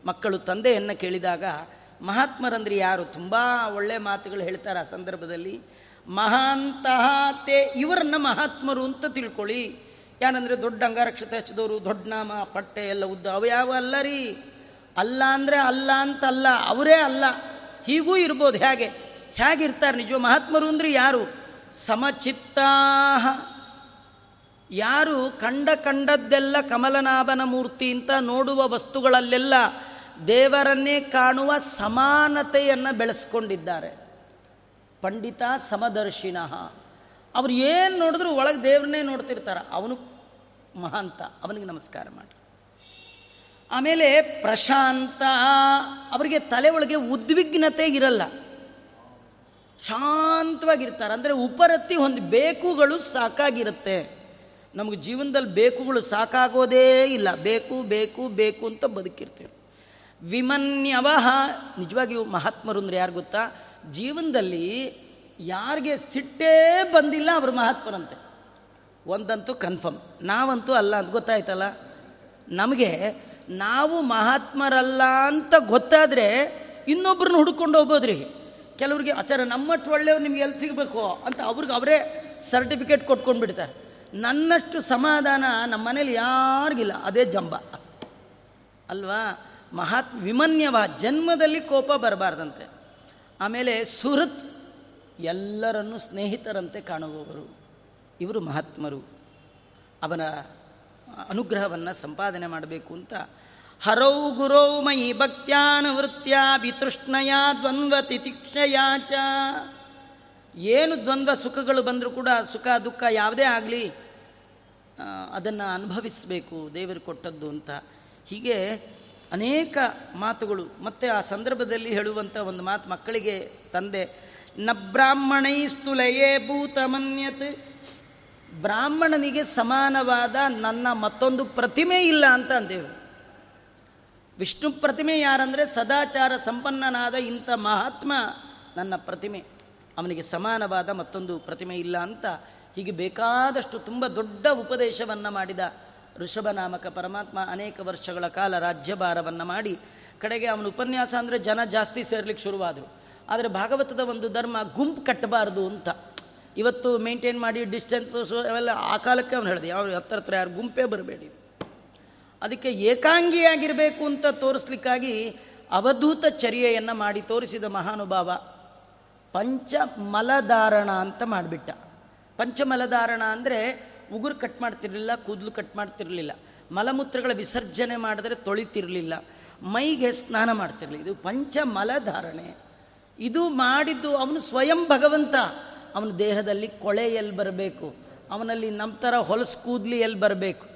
ಮಕ್ಕಳು ತಂದೆಯನ್ನು ಕೇಳಿದಾಗ, ಮಹಾತ್ಮರಂದ್ರೆ ಯಾರು? ತುಂಬ ಒಳ್ಳೆ ಮಾತುಗಳು ಹೇಳ್ತಾರೆ ಆ ಸಂದರ್ಭದಲ್ಲಿ. ಮಹಾಂತಹ ತೇ ಇವರನ್ನ ಮಹಾತ್ಮರು ಅಂತ ತಿಳ್ಕೊಳ್ಳಿ. ಯಾರಂದರೆ ದೊಡ್ಡ ಅಂಗಾರಕ್ಷತೆ ಹಚ್ಚಿದವರು, ದೊಡ್ಡ ನಾಮ, ಪಟ್ಟೆ ಎಲ್ಲ ಉದ್ದ ಅವು ಯಾವ ಅಲ್ಲ ರೀ. ಅಲ್ಲ ಅಂದರೆ ಅಲ್ಲ ಅಂತಲ್ಲ, ಅವರೇ ಅಲ್ಲ. ಹೀಗೂ ಇರ್ಬೋದು ಹೇಗೆ? ಹೇಗಿರ್ತಾರೆ ನಿಜ? ಮಹಾತ್ಮರು ಅಂದರೆ ಯಾರು? ಸಮಚಿತ್ತಾ ಯಾರು ಕಂಡ ಕಂಡದ್ದೆಲ್ಲ ಕಮಲನಾಭನ ಮೂರ್ತಿ ಅಂತ ನೋಡುವ ವಸ್ತುಗಳಲ್ಲೆಲ್ಲ ದೇವರನ್ನೇ ಕಾಣುವ ಸಮಾನತೆಯನ್ನು ಬೆಳೆಸ್ಕೊಂಡಿದ್ದಾರೆ. ಪಂಡಿತ ಸಮದರ್ಶಿನ. ಅವ್ರು ಏನು ನೋಡಿದ್ರು ಒಳಗೆ ದೇವ್ರನ್ನೇ ನೋಡ್ತಿರ್ತಾರೆ. ಅವನು ಮಹಾಂತ, ಅವನಿಗೆ ನಮಸ್ಕಾರ ಮಾಡಿ. ಆಮೇಲೆ ಪ್ರಶಾಂತ, ಅವರಿಗೆ ತಲೆ ಒಳಗೆ ಉದ್ವಿಗ್ನತೆ ಇರಲ್ಲ. ಶಾಂತವಾಗಿರ್ತಾರೆ. ಅಂದರೆ ಉಪರತ್ತಿ ಹೊಂದಿ ಬೇಕುಗಳು ಸಾಕಾಗಿರುತ್ತೆ. ನಮಗೆ ಜೀವನದಲ್ಲಿ ಬೇಕುಗಳು ಸಾಕಾಗೋದೇ ಇಲ್ಲ. ಬೇಕು ಬೇಕು ಬೇಕು ಅಂತ ಬದುಕಿರ್ತೀವಿ. ವಿಮನ್ಯವಹ ನಿಜವಾಗಿಯೂ ಮಹಾತ್ಮರು ಅಂದರೆ ಯಾರು ಗೊತ್ತಾ? ಜೀವನದಲ್ಲಿ ಯಾರಿಗೆ ಸಿಟ್ಟೇ ಬಂದಿಲ್ಲ ಅವರು ಮಹಾತ್ಮರಂತೆ. ಒಂದಂತೂ ಕನ್ಫರ್ಮ್ ನಾವಂತೂ ಅಲ್ಲ ಅಂತ ಗೊತ್ತಾಯ್ತಲ್ಲ? ನಮಗೆ ನಾವು ಮಹಾತ್ಮರಲ್ಲ ಅಂತ ಗೊತ್ತಾದರೆ ಇನ್ನೊಬ್ರನ್ನ ಹುಡ್ಕೊಂಡು ಹೋಗ್ಬೋದ್ರಿ. ಕೆಲವ್ರಿಗೆ ಆಚಾರ ನಮ್ಮಷ್ಟು ಒಳ್ಳೆಯವ್ರು ನಿಮ್ಗೆ ಎಲ್ಲಿ ಸಿಗಬೇಕು? ಅಂತ ಅವ್ರಿಗೆ ಅವರೇ ಸರ್ಟಿಫಿಕೇಟ್ ಕೊಟ್ಕೊಂಡು ಬಿಡ್ತಾರೆ. ನನ್ನಷ್ಟು ಸಮಾಧಾನ ನಮ್ಮ ಮನೇಲಿ ಯಾರಿಗಿಲ್ಲ, ಅದೇ ಜಂಬ. ಅಲ್ವಾ? ಮಹಾತ್, ವಿಮನ್ಯವ, ಜನ್ಮದಲ್ಲಿ ಕೋಪ ಬರಬಾರ್ದಂತೆ. ಆಮೇಲೆ ಸುಹೃತ್, ಎಲ್ಲರನ್ನು ಸ್ನೇಹಿತರಂತೆ ಕಾಣುವವರು. ಇವರು ಮಹಾತ್ಮರು. ಅವನ ಅನುಗ್ರಹವನ್ನು ಸಂಪಾದನೆ ಮಾಡಬೇಕು ಅಂತ. ಹರೌ ಗುರೌ ಮಯಿ ಭಕ್ತ್ಯಾನುವೃತ್ಯ ವಿತೃಷ್ಣಯ ದ್ವಂದ್ವ ತಿತಿಕ್ಷಯಾಚ ಏನು ದ್ವಂದ್ವ ಸುಖಗಳು ಬಂದರೂ ಕೂಡ ಸುಖ ದುಃಖ ಯಾವುದೇ ಆಗಲಿ ಅದನ್ನು ಅನುಭವಿಸಬೇಕು ದೇವರು ಕೊಟ್ಟದ್ದು ಅಂತ. ಹೀಗೆ ಅನೇಕ ಮಾತುಗಳು, ಮತ್ತು ಆ ಸಂದರ್ಭದಲ್ಲಿ ಹೇಳುವಂಥ ಒಂದು ಮಾತು ಮಕ್ಕಳಿಗೆ ತಂದೆ, ನ ಬ್ರಾಹ್ಮಣೈ ಸ್ತುಲಯೇ ಭೂತಮನ್ಯತ್ ಬ್ರಾಹ್ಮಣನಿಗೆ ಸಮಾನವಾದ ನನ್ನ ಮತ್ತೊಂದು ಪ್ರತಿಮೆ ಇಲ್ಲ ಅಂತ ಅಂದೇವು. ವಿಷ್ಣು ಪ್ರತಿಮೆ ಯಾರಂದರೆ ಸದಾಚಾರ ಸಂಪನ್ನನಾದ ಇಂಥ ಮಹಾತ್ಮ ನನ್ನ ಪ್ರತಿಮೆ. ಅವನಿಗೆ ಸಮಾನವಾದ ಮತ್ತೊಂದು ಪ್ರತಿಮೆ ಇಲ್ಲ ಅಂತ ಹೀಗೆ ಬೇಕಾದಷ್ಟು ತುಂಬ ದೊಡ್ಡ ಉಪದೇಶವನ್ನು ಮಾಡಿದ ಋಷಭನಾಮಕ ಪರಮಾತ್ಮ ಅನೇಕ ವರ್ಷಗಳ ಕಾಲ ರಾಜ್ಯಭಾರವನ್ನು ಮಾಡಿ ಕಡೆಗೆ ಅವನ ಉಪನ್ಯಾಸ ಅಂದರೆ ಜನ ಜಾಸ್ತಿ ಸೇರ್ಲಿಕ್ಕೆ ಶುರುವಾದರು. ಆದರೆ ಭಾಗವತದ ಒಂದು ಧರ್ಮ ಗುಂಪು ಕಟ್ಟಬಾರದು ಅಂತ. ಇವತ್ತು ಮೇಂಟೈನ್ ಮಾಡಿ ಡಿಸ್ಟೆನ್ಸು ಅವೆಲ್ಲ ಆ ಕಾಲಕ್ಕೆ ಅವನು ಹೇಳಿದೆ. ಯಾವ ಹತ್ರ ಹತ್ರ ಯಾರು ಗುಂಪೇ ಬರಬೇಡಿ. ಅದಕ್ಕೆ ಏಕಾಂಗಿಯಾಗಿರಬೇಕು ಅಂತ ತೋರಿಸ್ಲಿಕ್ಕಾಗಿ ಅವಧೂತ ಚರ್ಯೆಯನ್ನು ಮಾಡಿ ತೋರಿಸಿದ ಮಹಾನುಭಾವ ಪಂಚಮಲಧಾರಣ ಅಂತ ಮಾಡಿಬಿಟ್ಟ. ಪಂಚಮಲಧಾರಣ ಅಂದರೆ ಉಗುರು ಕಟ್ ಮಾಡ್ತಿರಲಿಲ್ಲ, ಕೂದಲು ಕಟ್ ಮಾಡ್ತಿರಲಿಲ್ಲ. ಮಲಮೂತ್ರಗಳ ವಿಸರ್ಜನೆ ಮಾಡಿದ್ರೆ ತೊಳಿತಿರಲಿಲ್ಲ. ಮೈಗೆ ಸ್ನಾನ ಮಾಡ್ತಿರಲಿಲ್ಲ. ಇದು ಪಂಚಮಲಧಾರಣೆ. ಇದು ಮಾಡಿದ್ದು ಅವನು ಸ್ವಯಂ ಭಗವಂತ. ಅವನ ದೇಹದಲ್ಲಿ ಕೊಳೆ ಎಲ್ಲಿ ಬರಬೇಕು? ಅವನಲ್ಲಿ ನಮ್ಮ ಥರ ಹೊಲಸು ಕೂದಲಿ ಎಲ್ಲಿ ಬರಬೇಕು?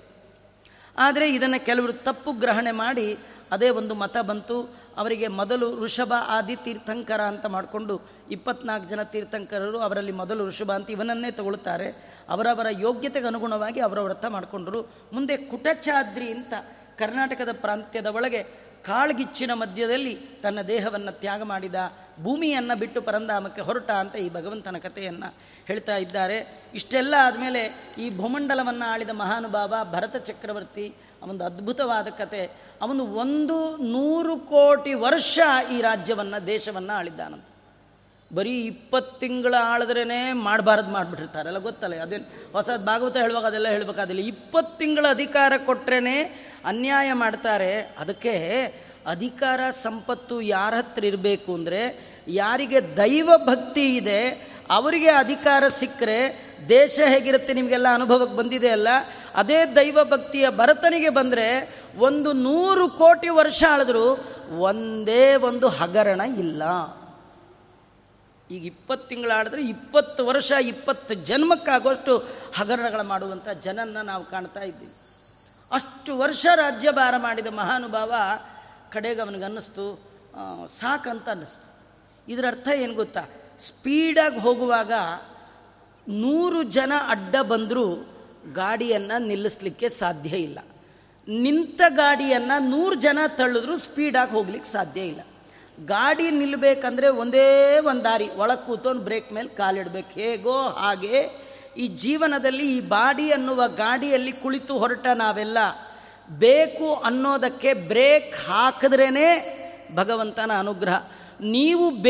ಆದರೆ ಇದನ್ನು ಕೆಲವರು ತಪ್ಪು ಗ್ರಹಣೆ ಮಾಡಿ ಅದೇ ಒಂದು ಮತ ಬಂತು. ಅವರಿಗೆ ಮೊದಲು ಋಷಭ, ಆದಿ ತೀರ್ಥಂಕರ ಅಂತ ಮಾಡಿಕೊಂಡು ಇಪ್ಪತ್ನಾಲ್ಕು ಜನ ತೀರ್ಥಂಕರರು ಅವರಲ್ಲಿ ಮೊದಲು ಋಷಭ ಅಂತ ಇವನನ್ನೇ ತಗೊಳ್ತಾರೆ. ಅವರವರ ಯೋಗ್ಯತೆಗೆ ಅನುಗುಣವಾಗಿ ಅವರ ವ್ರತ ಮಾಡಿಕೊಂಡರು. ಮುಂದೆ ಕುಟಚಾದ್ರಿ ಅಂತ ಕರ್ನಾಟಕದ ಪ್ರಾಂತ್ಯದ ಒಳಗೆ ಕಾಳ್ಗಿಚ್ಚಿನ ಮಧ್ಯದಲ್ಲಿ ತನ್ನ ದೇಹವನ್ನು ತ್ಯಾಗ ಮಾಡಿದ, ಭೂಮಿಯನ್ನು ಬಿಟ್ಟು ಪರಂಧಾಮಕ್ಕೆ ಹೊರಟ ಅಂತ ಈ ಭಗವಂತನ ಕಥೆಯನ್ನು ಹೇಳ್ತಾ ಇದ್ದಾರೆ. ಇಷ್ಟೆಲ್ಲ ಆದಮೇಲೆ ಈ ಭೂಮಂಡಲವನ್ನು ಆಳಿದ ಮಹಾನುಭಾವ ಭರತ ಚಕ್ರವರ್ತಿ ಅವನದು ಅದ್ಭುತವಾದ ಕತೆ. ಅವನು ಒಂದು ನೂರು ಕೋಟಿ ವರ್ಷ ಈ ರಾಜ್ಯವನ್ನು, ದೇಶವನ್ನು ಆಳಿದ್ದಾನಂತ. ಬರೀ ಇಪ್ಪತ್ತು ತಿಂಗಳ ಆಳಿದ್ರೇ ಮಾಡಬಾರ್ದು ಮಾಡಿಬಿಟ್ಟಿರ್ತಾರಲ್ಲ ಗೊತ್ತಲ್ಲ, ಅದೇನು ಹೊಸದು ಭಾಗವತ ಹೇಳುವಾಗ ಅದೆಲ್ಲ ಹೇಳಬೇಕಾದಿಲ್ಲ. ಇಪ್ಪತ್ತು ತಿಂಗಳ ಅಧಿಕಾರ ಕೊಟ್ರೇ ಅನ್ಯಾಯ ಮಾಡ್ತಾರೆ. ಅದಕ್ಕೆ ಅಧಿಕಾರ ಸಂಪತ್ತು ಯಾರ ಹತ್ರ ಇರಬೇಕು ಅಂದರೆ ಯಾರಿಗೆ ದೈವ ಭಕ್ತಿ ಇದೆ, ಅವರಿಗೆ ಅಧಿಕಾರ ಸಿಕ್ಕರೆ ದೇಶ ಹೇಗಿರುತ್ತೆ ನಿಮಗೆಲ್ಲ ಅನುಭವಕ್ಕೆ ಬಂದಿದೆ ಅಲ್ಲ? ಅದೇ ದೈವ ಭಕ್ತಿಯ ಭರತನಿಗೆ ಬಂದರೆ ಒಂದು ನೂರು ಕೋಟಿ ವರ್ಷ ಆಳಿದ್ರು ಒಂದೇ ಒಂದು ಹಗರಣ ಇಲ್ಲ. ಈಗ ಇಪ್ಪತ್ತು ತಿಂಗಳು ಆಡಿದ್ರೆ ಇಪ್ಪತ್ತು ವರ್ಷ, ಇಪ್ಪತ್ತು ಜನ್ಮಕ್ಕಾಗುವಷ್ಟು ಹಗರಣಗಳು ಮಾಡುವಂಥ ಜನನ್ನ ನಾವು ಕಾಣ್ತಾ ಇದ್ದೀವಿ. ಅಷ್ಟು ವರ್ಷ ರಾಜ್ಯಭಾರ ಮಾಡಿದ ಮಹಾನುಭಾವ ಕಡೆಗೆ ಅವನಿಗೆ ಅನ್ನಿಸ್ತು ಸಾಕಂತ ಅನ್ನಿಸ್ತು. ಇದರ ಅರ್ಥ ಏನು ಗೊತ್ತಾ? ಸ್ಪೀಡಾಗಿ ಹೋಗುವಾಗ ನೂರು ಜನ ಅಡ್ಡ ಬಂದರೂ ಗಾಡಿಯನ್ನು ನಿಲ್ಲಿಸ್ಲಿಕ್ಕೆ ಸಾಧ್ಯ ಇಲ್ಲ. ನಿಂತ ಗಾಡಿಯನ್ನು ನೂರು ಜನ ತಳ್ಳಿದ್ರು ಸ್ಪೀಡಾಗಿ ಹೋಗ್ಲಿಕ್ಕೆ ಸಾಧ್ಯ ಇಲ್ಲ. ಗಾಡಿ ನಿಲ್ಲಬೇಕಂದ್ರೆ ಒಂದೇ ಒಂದು ದಾರಿ, ಒಳಗೆ ಕೂತೋನು ಬ್ರೇಕ್ ಮೇಲೆ ಕಾಲಿಡ್ಬೇಕು ಹೇಗೋ ಹಾಗೆ ಈ ಜೀವನದಲ್ಲಿ ಈ ಬಾಡಿ ಅನ್ನುವ ಗಾಡಿಯಲ್ಲಿ ಕುಳಿತು ಹೊರಟ ನಾವೆಲ್ಲ ಬೇಕು ಅನ್ನೋದಕ್ಕೆ ಬ್ರೇಕ್ ಹಾಕಿದ್ರೇ ಭಗವಂತನ ಅನುಗ್ರಹ. ನೀವು ಬೇ